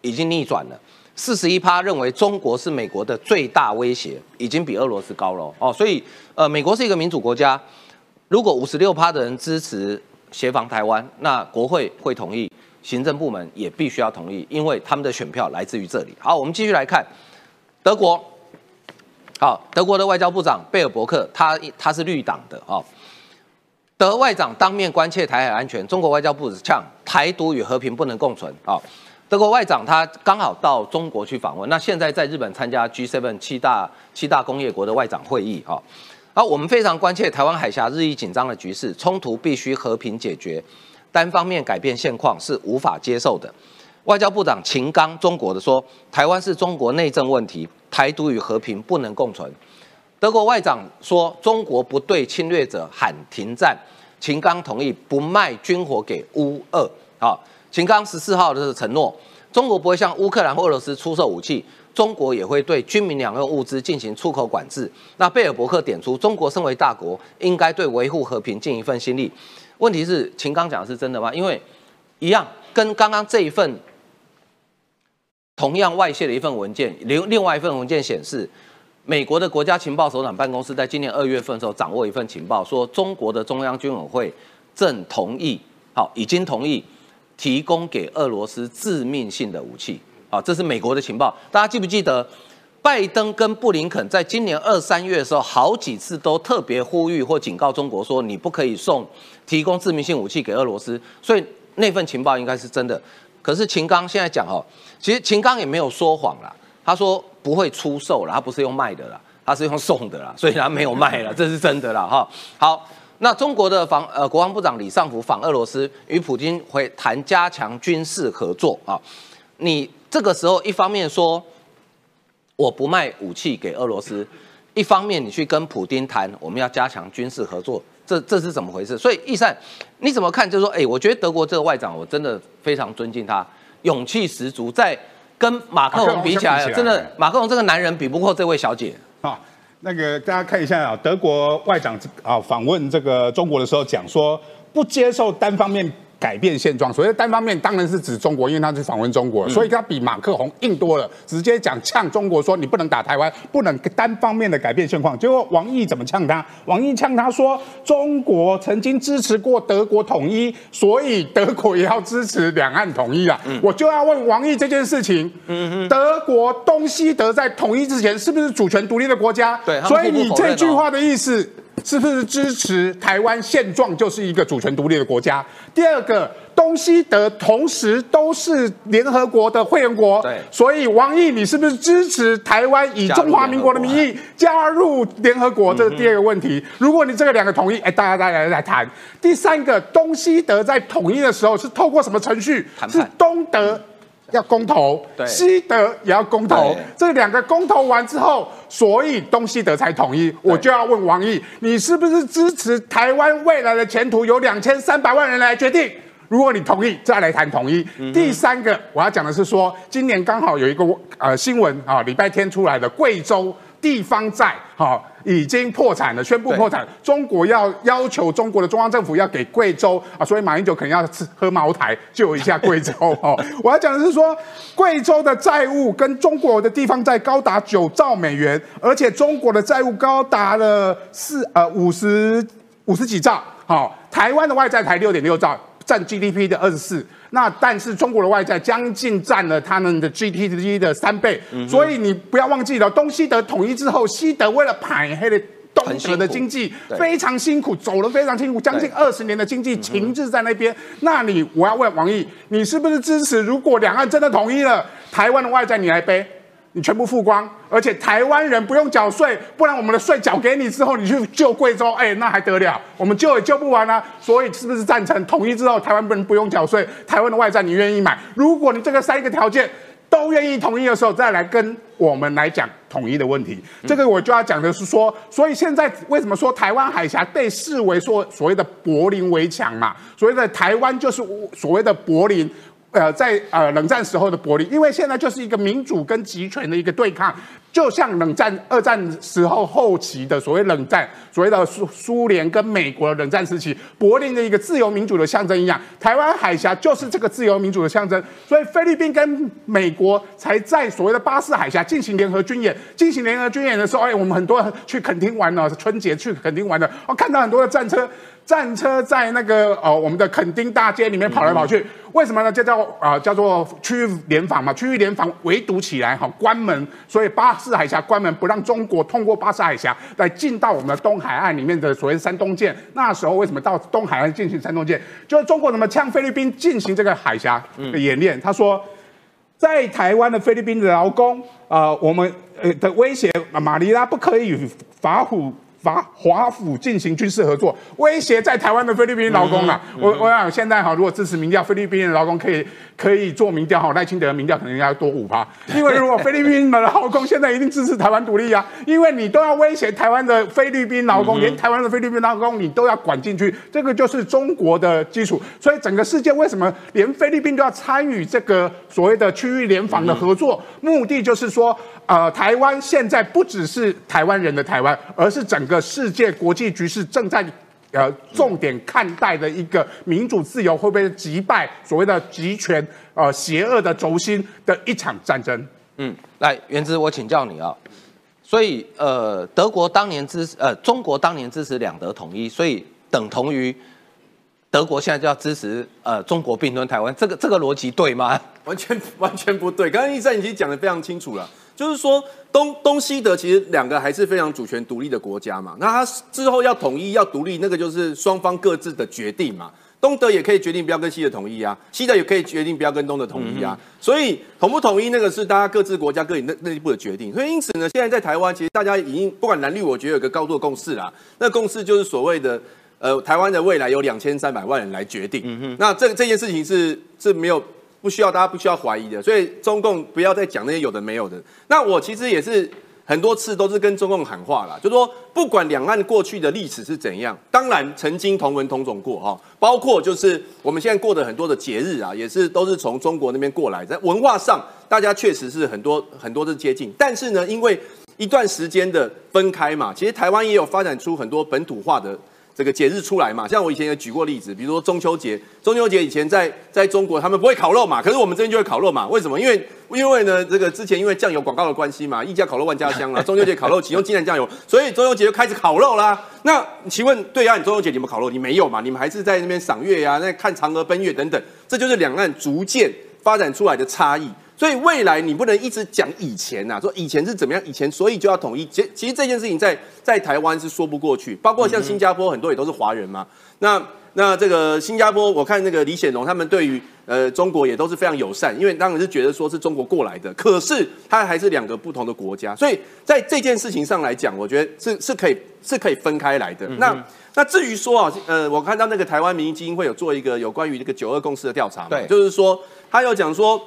已经逆转了。四十一趴认为中国是美国的最大威胁，已经比俄罗斯高了哦。所以呃，美国是一个民主国家，如果五十六趴的人支持协防台湾，那国会会同意，行政部门也必须要同意，因为他们的选票来自于这里。好，我们继续来看德国。好，德国的外交部长贝尔伯克，他他是绿党的哦。德外长当面关切台海安全，中国外交部呛台独与和平不能共存啊、哦。德国外长他刚好到中国去访问，那现在在日本参加 G7 七大七大工业国的外长会议哈。好，我们非常关切台湾海峡日益紧张的局势，冲突必须和平解决，单方面改变现况是无法接受的。外交部长秦刚中国的说，台湾是中国内政问题，台独与和平不能共存。德国外长说，中国不对侵略者喊停战，秦刚同意不卖军火给乌俄。好，秦刚十四号的承诺，中国不会向乌克兰或俄罗斯出售武器，中国也会对军民两用物资进行出口管制。那贝尔伯克点出，中国身为大国，应该对维护和平尽一份心力。问题是，秦刚讲的是真的吗？因为一样，跟刚刚这一份同样外泄的一份文件，另另外一份文件显示。美国的国家情报首长办公室在今年二月份的时候掌握一份情报，说中国的中央军委会正同意，好，已经同意提供给俄罗斯致命性的武器，好，这是美国的情报。大家记不记得，拜登跟布林肯在今年二三月的时候，好几次都特别呼吁或警告中国说，你不可以送提供致命性武器给俄罗斯，所以那份情报应该是真的。可是秦刚现在讲哦，其实秦刚也没有说谎啦，他说。不会出售了，他不是用卖的啦，他是用送的啦，所以他没有卖了，这是真的啦哈。好，那中国的防呃国防部长李尚福访俄罗斯，与普京会谈加强军事合作啊。你这个时候一方面说我不卖武器给俄罗斯，[laughs] 一方面你去跟普京谈我们要加强军事合作，这这是怎么回事？所以易善你怎么看？就是说，哎，我觉得德国这个外长我真的非常尊敬他，勇气十足，在。跟马克龙比起来，真的马克龙这个男人比不过这位小姐啊。那个大家看一下啊，德国外长啊访问这个中国的时候讲说，不接受单方面改变现状。所谓单方面当然是指中国，因为他去访问中国，所以他比马克宏硬多了，直接讲呛中国说你不能打台湾，不能单方面的改变现况。结果王毅怎么呛他？王毅呛他说，中国曾经支持过德国统一，所以德国也要支持两岸统一啊。我就要问王毅这件事情，德国东西德在统一之前是不是主权独立的国家？对，所以你这句话的意思。是不是支持台湾现状就是一个主权独立的国家？第二个，东西德同时都是联合国的会员国，对所以王毅，你是不是支持台湾以中华民国的名义加入联合国？这是第二个问题。如果你这个两个统一，哎，大家大家来谈。第三个，东西德在统一的时候是透过什么程序？是东德。要公投，西德也要公投对，这两个公投完之后，所以东西德才统一。我就要问王毅，你是不是支持台湾未来的前途由两千三百万人来决定？如果你同意，再来谈统一。第三个，我要讲的是说，今年刚好有一个呃新闻啊，礼拜天出来的贵州地方债，好、已经破产了，宣布破产。中国要要求中国的中央政府要给贵州啊，所以马英九可能要吃喝茅台救一下贵州 [laughs] 哦。我要讲的是说，贵州的债务跟中国的地方债高达九兆美元，而且中国的债务高达了四呃五十五十几兆，好、台湾的外债才六点六兆。占 GDP 的二十四，那但是中国的外债将近占了他们的 GDP 的三倍，所以你不要忘记了，东西德统一之后，西德为了排黑的东德的经济非常辛苦，走了非常辛苦，将近二十年的经济停滞在那边。那你我要问王毅，你是不是支持？如果两岸真的统一了，台湾的外债你来背？你全部付光，而且台湾人不用缴税，不然我们的税缴给你之后，你去救贵州，哎，那还得了？我们救也救不完啊！所以是不是赞成统一之后，台湾人不用缴税，台湾的外债你愿意买？如果你这个三个条件都愿意统一的时候，再来跟我们来讲统一的问题。这个我就要讲的是说，所以现在为什么说台湾海峡被视为说所谓的柏林围墙嘛？所谓的台湾就是所谓的柏林。呃，在呃冷战时候的柏林，因为现在就是一个民主跟集权的一个对抗，就像冷战、二战时候后期的所谓冷战，所谓的苏苏联跟美国冷战时期，柏林的一个自由民主的象征一样，台湾海峡就是这个自由民主的象征，所以菲律宾跟美国才在所谓的巴士海峡进行联合军演，进行联合军演的时候，哎，我们很多人去垦丁玩了，春节去垦丁玩的，哦，看到很多的战车。战车在那个呃我们的垦丁大街里面跑来跑去，为什么呢？这叫啊、呃、叫做区域联防嘛，区域联防围堵起来哈，关门，所以巴士海峡关门，不让中国通过巴士海峡来进到我们的东海岸里面的所谓山东舰。那时候为什么到东海岸进行山东舰？就是中国怎么向菲律宾进行这个海峡的演练？他说。在台湾的菲律宾的劳工，呃，我们呃的威胁，马尼拉不可以与法虎。法华府进行军事合作，威胁在台湾的菲律宾劳工啊！我我想现在哈，如果支持民调，菲律宾的劳工可以可以做民调哈，赖清德的民调可能要多五趴，[laughs] 因为如果菲律宾的劳工现在一定支持台湾独立啊，因为你都要威胁台湾的菲律宾劳工，连台湾的菲律宾劳工你都要管进去，这个就是中国的基础。所以整个世界为什么连菲律宾都要参与这个所谓的区域联防的合作？目的就是说，呃，台湾现在不只是台湾人的台湾，而是整个世界国际局势正在呃重点看待的一个民主自由会不会击败所谓的集权呃邪恶的轴心的一场战争。嗯，来，原之，我请教你啊。所以，呃，德国当年支持，呃，中国当年支持两德统一，所以等同于德国现在就要支持呃中国并吞台湾，这个这个逻辑对吗？完全完全不对。刚刚一战已经讲的非常清楚了，就是说东东西德其实两个还是非常主权独立的国家嘛。那它之后要统一要独立，那个就是双方各自的决定嘛。东德也可以决定不要跟西德统一啊，西德也可以决定不要跟东德统一啊。所以统不统一那个是大家各自国家各自内内部的决定。所以因此呢，现在在台湾其实大家已经不管蓝绿，我觉得有个高度的共识啦。那共识就是所谓的呃台湾的未来由两千三百万人来决定。嗯那这这件事情是是没有。不需要大家不需要怀疑的，所以中共不要再讲那些有的没有的。那我其实也是很多次都是跟中共喊话啦，就说不管两岸过去的历史是怎样，当然曾经同文同种过哈，包括就是我们现在过的很多的节日啊，也是都是从中国那边过来，在文化上大家确实是很多很多是接近，但是呢，因为一段时间的分开嘛，其实台湾也有发展出很多本土化的。这个节日出来嘛，像我以前也举过例子，比如说中秋节，中秋节以前在在中国他们不会烤肉嘛，可是我们这边就会烤肉嘛，为什么？因为 [laughs] 因为呢，这个之前因为酱油广告的关系嘛，一家烤肉万家香啊，中秋节烤肉启用金兰酱油，所以中秋节就开始烤肉啦。[laughs] 那请问对岸中秋节你们烤肉？你没有嘛？你们还是在那边赏月呀，那看嫦娥奔月等等，这就是两岸逐渐发展出来的差异。所以未来你不能一直讲以前呐、说以前是怎么样，以前所以就要统一。其其实这件事情在在台湾是说不过去，包括像新加坡很多也都是华人嘛。那那这个新加坡，我看那个李显龙他们对于呃中国也都是非常友善，因为当然是觉得说是中国过来的，可是它还是两个不同的国家，所以在这件事情上来讲，我觉得是是可以是可以分开来的。那那至于说啊，呃，我看到那个台湾民意基金会有做一个有关于这个九二共识的调查嘛，对就是说他有讲说。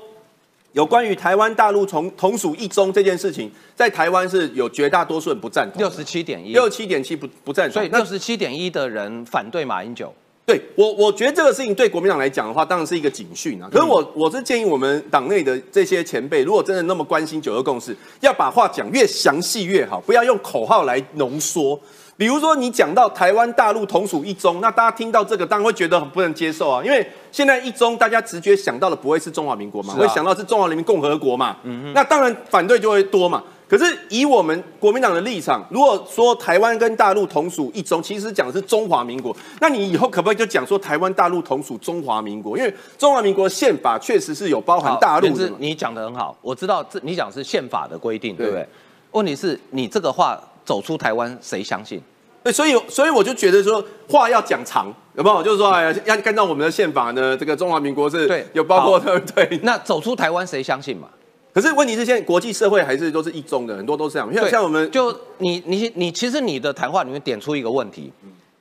有关于台湾大陆从同属一中这件事情，在台湾是有绝大多数人不赞同，六十七点一，六七点七不不赞同，所以六十七点一的人反对马英九。对我，我觉得这个事情对国民党来讲的话，当然是一个警讯啊。可是我我是建议我们党内的这些前辈，如果真的那么关心九二共识，要把话讲越详细越好，不要用口号来浓缩。比如说你讲到台湾大陆同属一中，那大家听到这个当然会觉得很不能接受啊，因为现在一中大家直觉想到的不会是中华民国嘛，是啊会想到是中华人民共和国嘛，嗯那当然反对就会多嘛。可是以我们国民党的立场，如果说台湾跟大陆同属一中，其实讲的是中华民国，那你以后可不可以就讲说台湾大陆同属中华民国？因为中华民国宪法确实是有包含大陆的你讲的很好，我知道这你讲是宪法的规定，对不对对？问题是你这个话走出台湾，谁相信？对，所以所以我就觉得说话要讲长，有没有？就是说，哎呀，要按照我们的宪法呢，这个中华民国是对有包括对不，对。那走出台湾，谁相信嘛？可是问题是，现在国际社会还是都是一中的，很多都是这样。像对像我们就你你你，其实你的谈话里面点出一个问题，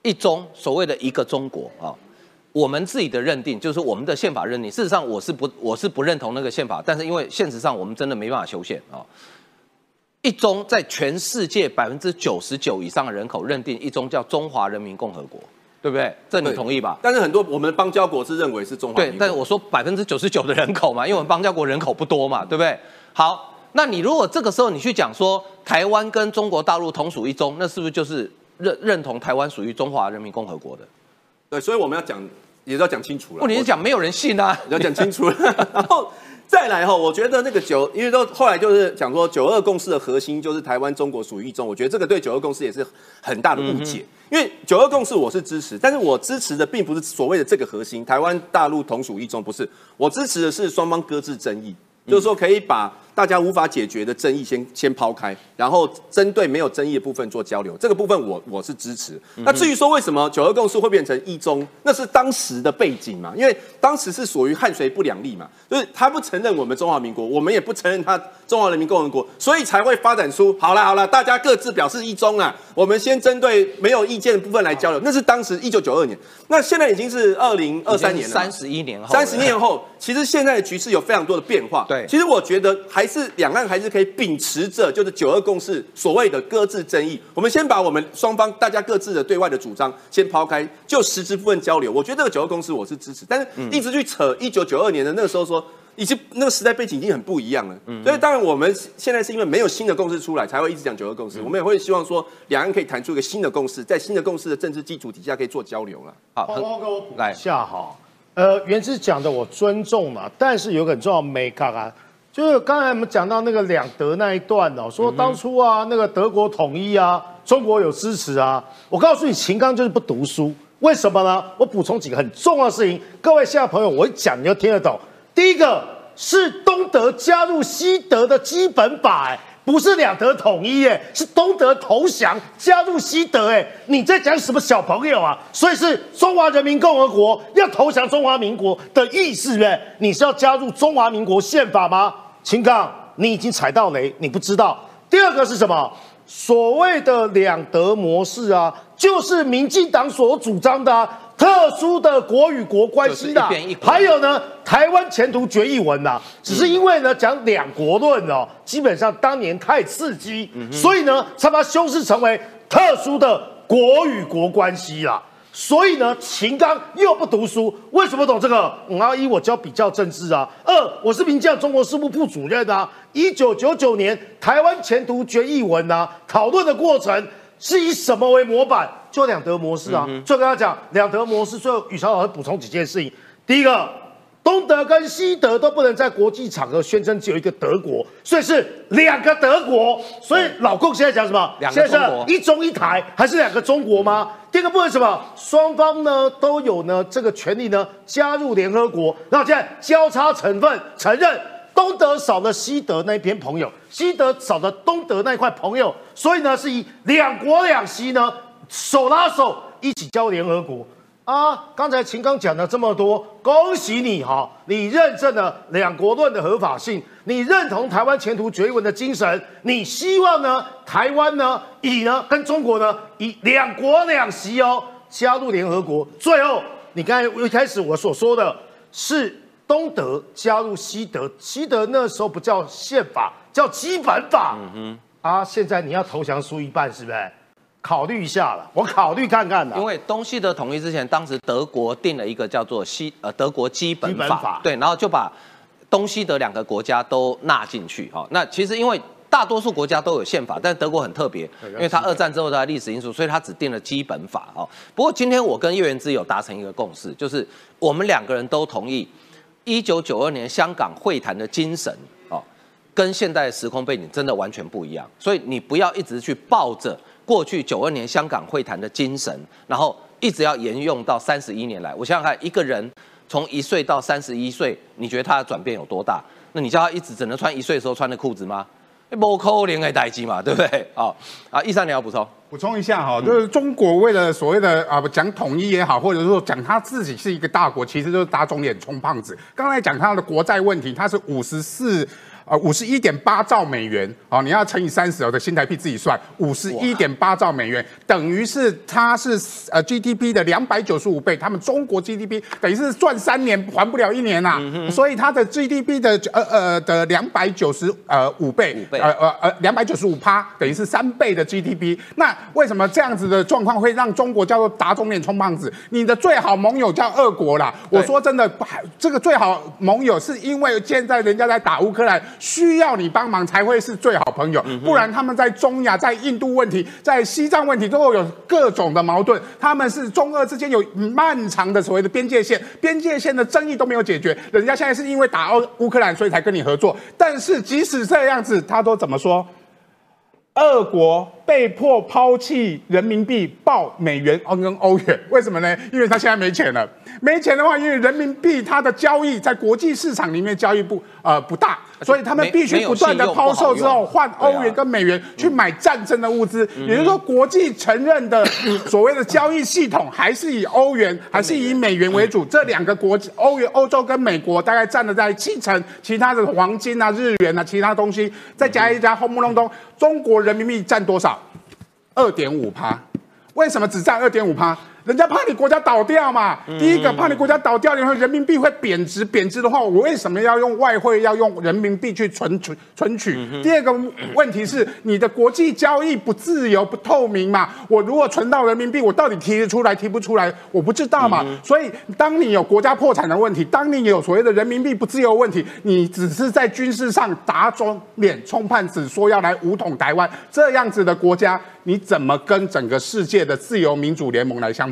一中所谓的一个中国啊。我们自己的认定就是我们的宪法认定，事实上我是不我是不认同那个宪法，但是因为现实上我们真的没办法修宪啊。一中在全世界百分之九十九以上的人口认定一中叫中华人民共和国，对不对？这你同意吧？但是很多我们的邦交国是认为是中华对但是我说百分之九十九的人口嘛，因为我们邦交国人口不多嘛，对不对？好，那你如果这个时候你去讲说台湾跟中国大陆同属一中，那是不是就是认认同台湾属于中华人民共和国的？对，所以我们要讲，也是要讲清楚了。问题是讲没有人信啊，[laughs] 要讲清楚了。[laughs] 然后再来哈，我觉得那个九，因为都后来就是讲说九二共识的核心就是台湾、中国属于一中，我觉得这个对九二共识也是很大的误解。因为九二共识我是支持，但是我支持的并不是所谓的这个核心，台湾、大陆同属一中，不是。我支持的是双方搁置争议，就是说可以把大家无法解决的争议先先抛开，然后针对没有争议的部分做交流。这个部分我我是支持。那至于说为什么九二共识会变成一中，那是当时的背景嘛，因为当时是属于汉水不两立嘛，就是他不承认我们中华民国，我们也不承认他中华人民共和国，所以才会发展出好了好了，大家各自表示一中啊，我们先针对没有意见的部分来交流。那是当时一九九二年，那现在已经是二零二三年了，三十一年后，三十年后，其实现在的局势有非常多的变化。对其实我觉得还是两岸还是可以秉持着就是九二共识所谓的搁置争议，我们先把我们双方大家各自的对外的主张先抛开，就实质部分交流。我觉得这个九二共识我是支持，但是一直去扯一九九二年的那个时候说。已经那个时代背景已经很不一样了，所以当然我们现在是因为没有新的共识出来，才会一直讲九二共识。我们也会希望说两岸可以谈出一个新的共识，在新的共识的政治基础底下可以做交流了。好，报告给我补来一下哈。呃，原之讲的我尊重嘛，但是有个很重要的没看啊，就是刚才我们讲到那个两德那一段哦，说当初啊那个德国统一啊，中国有支持啊。我告诉你，秦刚就是不读书，为什么呢？我补充几个很重要的事情，各位现在朋友，我一讲你就听得懂。第一个是东德加入西德的基本法、哎，不是两德统一，哎，是东德投降加入西德，哎，你在讲什么小朋友啊？所以是中华人民共和国要投降中华民国的意思，呗？你是要加入中华民国宪法吗？秦刚，你已经踩到雷，你不知道。第二个是什么？所谓的两德模式啊，就是民进党所主张的、啊、特殊的国与国关系的、还有呢，台湾前途决议文呐、只是因为呢讲两国论哦，基本上当年太刺激，所以呢才把它修饰成为特殊的国与国关系啦。所以呢，秦刚又不读书，为什么懂这个？嗯啊，一我教比较政治啊，二我是民进党中国事务部主任啊。一九九九年台湾前途决议文啊，讨论的过程是以什么为模板？就两德模式啊。就跟他讲两德模式，最后宇超老师补充几件事情。第一个，东德跟西德都不能在国际场合宣称只有一个德国，所以是两个德国。所以老共现在讲什么？两个现在中国是一中一台，还是两个中国吗？第二个部分是什么？双方呢都有呢这个权利呢加入联合国，然后现在交叉成分承认。东德少了西德那一边朋友，西德少了东德那一块朋友，所以呢是以两国两西呢手拉手一起交联合国。啊，刚才秦刚讲了这么多，恭喜你哈！你认证了两国论的合法性，你认同台湾前途决文的精神，你希望呢台湾呢以呢跟中国呢以两国两席哦加入联合国。最后，你刚才一开始我所说的是东德加入西德，西德那时候不叫宪法，叫基本法。嗯哼，啊，现在你要投降输一半，是不是？考虑一下了，我考虑看看的。因为东西德统一之前，当时德国定了一个叫做西呃德国基本法，对，然后就把东西德两个国家都纳进去哈。那其实因为大多数国家都有宪法，但德国很特别，因为它二战之后的历史因素，所以它只定了基本法哦。不过今天我跟叶元之有达成一个共识，就是我们两个人都同意，一九九二年香港会谈的精神哦，跟现在的时空背景真的完全不一样，所以你不要一直去抱着。过去九二年香港会谈的精神，然后一直要沿用到三十一年来。我想想看，一个人从一岁到三十一岁，你觉得他的转变有多大？那你叫他一直只能穿一岁时候穿的裤子吗？不可能的代机嘛，对不对？哦，啊，易三你要补充？补充一下哈，就是中国为了所谓的啊讲统一也好，或者说讲他自己是一个大国，其实就是打肿脸充胖子。刚才讲他的国债问题，他是五十四。呃，五十一点八兆美元，哦，你要乘以三十的新台币自己算，五十一点八兆美元，等于是它是呃 GDP 的两百九十五倍，他们中国 GDP 等于是赚三年还不了一年呐，所以它的 GDP 的呃呃的两百九十呃五倍，五倍，呃呃呃两百九十五趴，等于是三倍的 GDP。那为什么这样子的状况会让中国叫做打肿脸充胖子？你的最好盟友叫俄国啦，我说真的，这个最好盟友是因为现在人家在打乌克兰。需要你帮忙才会是最好朋友，不然他们在中亚、在印度问题、在西藏问题都会有各种的矛盾。他们是中俄之间有漫长的所谓的边界线，边界线的争议都没有解决。人家现在是因为打欧乌克兰，所以才跟你合作。但是即使这样子，他都怎么说？俄国被迫抛弃人民币报美元跟欧元，[laughs] 为什么呢？因为他现在没钱了。没钱的话，因为人民币它的交易在国际市场里面交易不呃不大，所以他们必须不断的抛售之后换欧元跟美元去买战争的物资。也就是说，国际承认的所谓的交易系统还是以欧元还是以美元为主。这两个国欧元欧洲跟美国大概占了在七成，其他的黄金啊、日元啊、其他东西再加一加轰隆咚，中国人民币占多少？二点五趴。为什么只占二点五趴？人家怕你国家倒掉嘛。第一个怕你国家倒掉，然后人民币会贬值，贬值的话，我为什么要用外汇，要用人民币去存存存取？第二个问题是，你的国际交易不自由、不透明嘛。我如果存到人民币，我到底提得出来、提不出来，我不知道嘛。所以，当你有国家破产的问题，当你有所谓的人民币不自由问题，你只是在军事上打肿脸充胖子，说要来武统台湾这样子的国家，你怎么跟整个世界的自由民主联盟来相？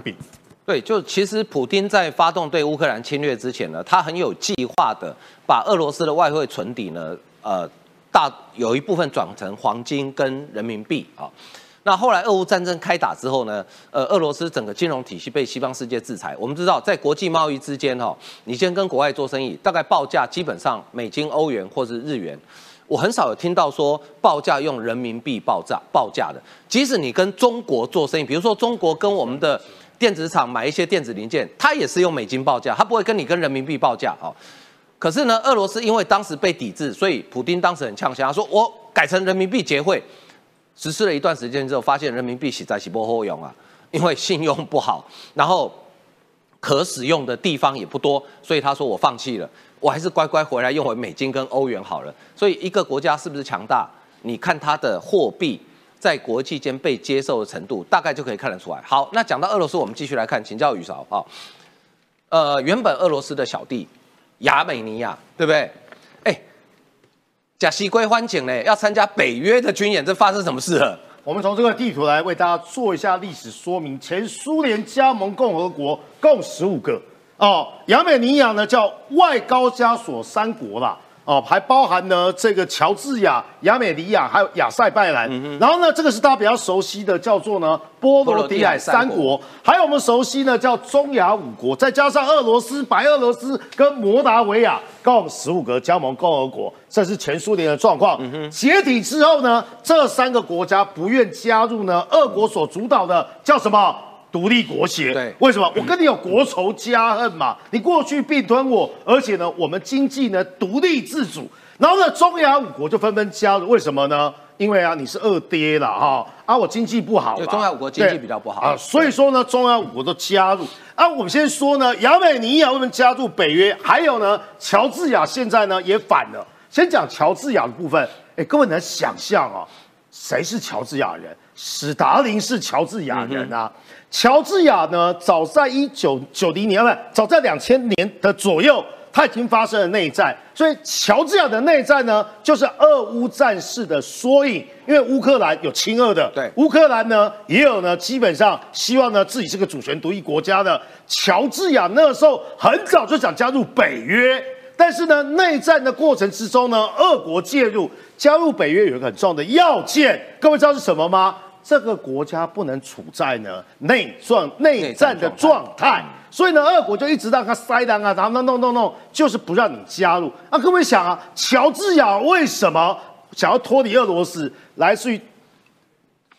对，就其实普京在发动对乌克兰侵略之前呢，他很有计划的把俄罗斯的外汇存底呢，呃，大有一部分转成黄金跟人民币啊。那后来俄乌战争开打之后呢，呃，俄罗斯整个金融体系被西方世界制裁。我们知道，在国际贸易之间哈，你先跟国外做生意，大概报价基本上美金、欧元或是日元。我很少有听到说报价用人民币报价报价的。即使你跟中国做生意，比如说中国跟我们的电子厂买一些电子零件，它也是用美金报价，它不会跟你跟人民币报价哦。可是呢，俄罗斯因为当时被抵制，所以普丁当时很呛声，他说我改成人民币结汇。实施了一段时间之后，发现人民币实在洗波后用啊，因为信用不好，然后可使用的地方也不多，所以他说我放弃了。我还是乖乖回来用回美金跟欧元好了。所以一个国家是不是强大，你看它的货币在国际间被接受的程度，大概就可以看得出来。好，那讲到俄罗斯，我们继续来看，请教宇韶啊。呃，原本俄罗斯的小弟亚美尼亚，对不对？哎，假西归欢景呢，要参加北约的军演，这发生什么事了？我们从这个地图来为大家做一下历史说明。前苏联加盟共和国共十五个。哦，亚美尼亚呢叫外高加索三国啦。哦，还包含呢这个乔治亚、亚美尼亚还有亚塞拜然。然后呢，这个是大家比较熟悉的，叫做呢波罗的海三国，还有我们熟悉呢叫中亚五国，再加上俄罗斯、白俄罗斯跟摩达维亚共十五个加盟共和国，这是前苏联的状况。解体之后呢，这三个国家不愿加入呢俄国所主导的叫什么？独立国协，对，为什么？我跟你有国仇家恨嘛？你过去并吞我，而且呢，我们经济呢独立自主，然后呢，中亚五国就纷纷加入，为什么呢？因为啊，你是二爹了哈，啊，我经济不好，对，中亚五国经济比较不好啊，所以说呢，中亚五国都加入。啊，我们先说呢，亚美尼亚为什么加入北约？还有呢，乔治亚现在呢也反了。先讲乔治亚的部分，哎，各位能想象啊，谁是乔治亚人？史达林是乔治亚人啊。乔治亚呢，早在一九九零年，不，早在两千年的左右，它已经发生了内战。所以乔治亚的内战呢，就是俄乌战事的缩影。因为乌克兰有亲俄的，对，乌克兰呢也有呢，基本上希望呢自己是个主权独立国家的。乔治亚那时候很早就想加入北约，但是呢，内战的过程之中呢，俄国介入，加入北约有一个很重要的要件，各位知道是什么吗？这个国家不能处在呢内状内战的状态，所以呢，俄国就一直让他塞单啊，然后弄弄弄弄，就是不让你加入。那各位想啊，乔治亚为什么想要脱离俄罗斯？来自于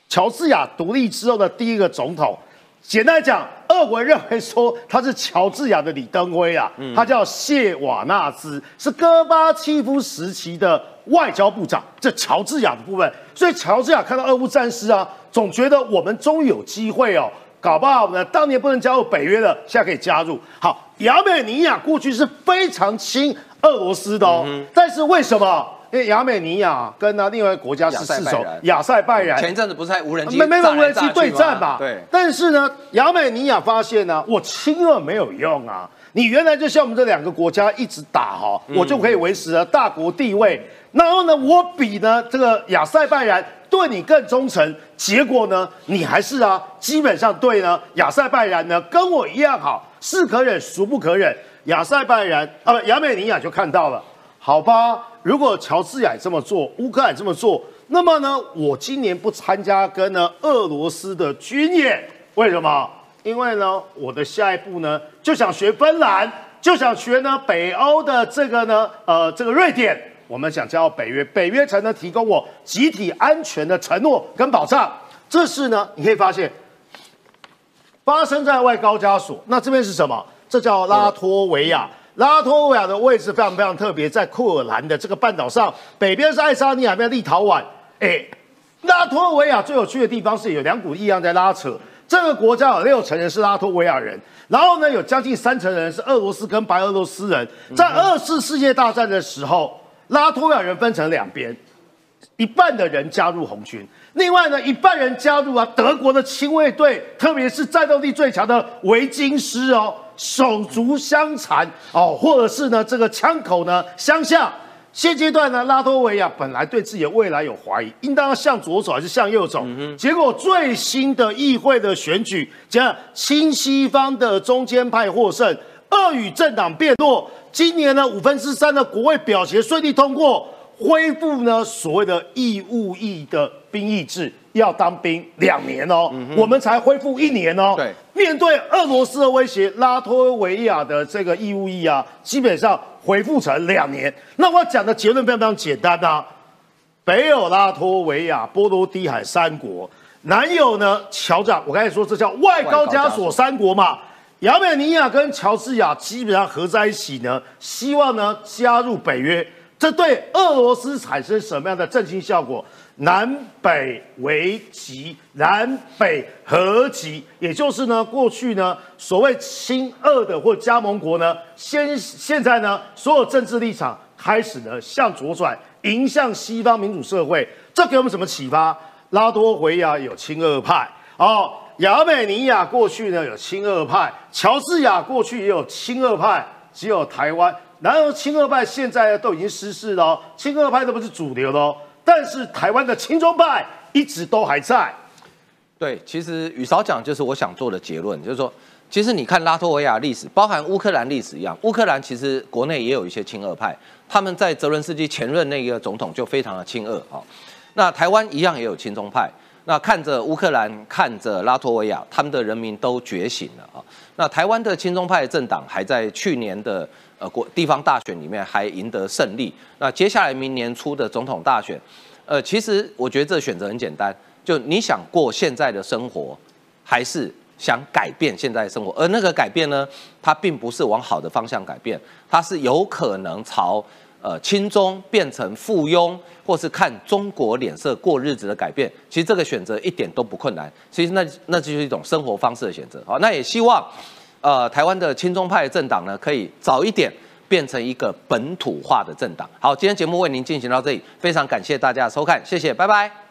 乔治亚独立之后的第一个总统，简单讲，俄国认为说他是乔治亚的李登辉啊，他叫谢瓦纳兹，是戈巴契夫时期的外交部长。这乔治亚的部分，所以乔治亚看到俄乌战事啊。总觉得我们终于有机会哦，搞不好呢，当年不能加入北约的，现在可以加入。好，亚美尼亚过去是非常亲俄罗斯的哦，但是为什么？因为亚美尼亚跟那另外一个国家是世仇，亚塞拜然。前一阵子不是在无人机没没有无人机对战嘛？对。但是呢，亚美尼亚发现呢，我亲俄没有用啊，你原来就像我们这两个国家一直打哈，我就可以维持了大国地位。然后呢，我比呢这个亚塞拜然。对你更忠诚，结果呢？你还是啊，基本上对呢。亚塞拜然呢，跟我一样好，是可忍，孰不可忍。亚塞拜然啊，不，亚美尼亚就看到了，好吧？如果乔治亚这么做，乌克兰这么做，那么呢，我今年不参加跟呢俄罗斯的军演，为什么？因为呢，我的下一步呢，就想学芬兰，就想学呢北欧的这个呢，呃，这个瑞典。我们想加入北约，北约才能提供我集体安全的承诺跟保障。这是呢，你可以发现发生在外高加索。那这边是什么？这叫拉脱维亚。拉脱维亚的位置非常非常特别，在库尔兰的这个半岛上，北边是爱沙尼亚，边立陶宛。哎，拉脱维亚最有趣的地方是有两股力量在拉扯。这个国家有六成人是拉脱维亚人，然后呢，有将近三成人是俄罗斯跟白俄罗斯人。在二次世界大战的时候。拉脱维亚人分成两边，一半的人加入红军，另外呢，一半人加入啊德国的亲卫队，特别是战斗力最强的维京师哦，手足相残哦，或者是呢这个枪口呢相向。现阶段呢，拉脱维亚本来对自己的未来有怀疑，应当要向左走还是向右走？结果最新的议会的选举，讲亲西方的中间派获胜。俄语政党变弱，今年呢五分之三的国会表决顺利通过，恢复呢所谓的义务役的兵役制，要当兵两年哦，我们才恢复一年哦。对，面对俄罗斯的威胁，拉脱维亚的这个义务役啊，基本上恢复成两年。那我讲的结论非常非常简单啊，北有拉脱维亚、波罗的海三国，南有呢乔治，我刚才说这叫外高加索三国嘛。亚美尼亚跟乔治亚基本上合在一起呢，希望呢加入北约，这对俄罗斯产生什么样的振兴效果？南北为极，南北合极，也就是呢过去呢所谓亲俄的或加盟国呢，现现在呢所有政治立场开始呢向左转，迎向西方民主社会，这给我们什么启发？拉多维亚有亲俄派哦。亚美尼亚过去呢有亲俄派，乔治亚过去也有亲俄派，只有台湾，然后亲俄派现在都已经失势了，亲俄派都不是主流了，但是台湾的亲中派一直都还在。对，其实宇少讲就是我想做的结论，就是说其实你看拉脱维亚历史，包含乌克兰历史一样，乌克兰其实国内也有一些亲俄派，他们在泽伦斯基前任那个总统就非常的亲俄啊。那台湾一样也有亲中派。那看着乌克兰，看着拉脱维亚，他们的人民都觉醒了啊。那台湾的亲中派政党还在去年的呃国地方大选里面还赢得胜利。那接下来明年初的总统大选，呃，其实我觉得这选择很简单，就你想过现在的生活，还是想改变现在的生活？而那个改变呢，它并不是往好的方向改变，它是有可能朝。呃，亲中变成附庸，或是看中国脸色过日子的改变，其实这个选择一点都不困难。其实那那就是一种生活方式的选择。好，那也希望，呃，台湾的亲中派政党呢，可以早一点变成一个本土化的政党。好，今天节目为您进行到这里，非常感谢大家的收看，谢谢，拜拜。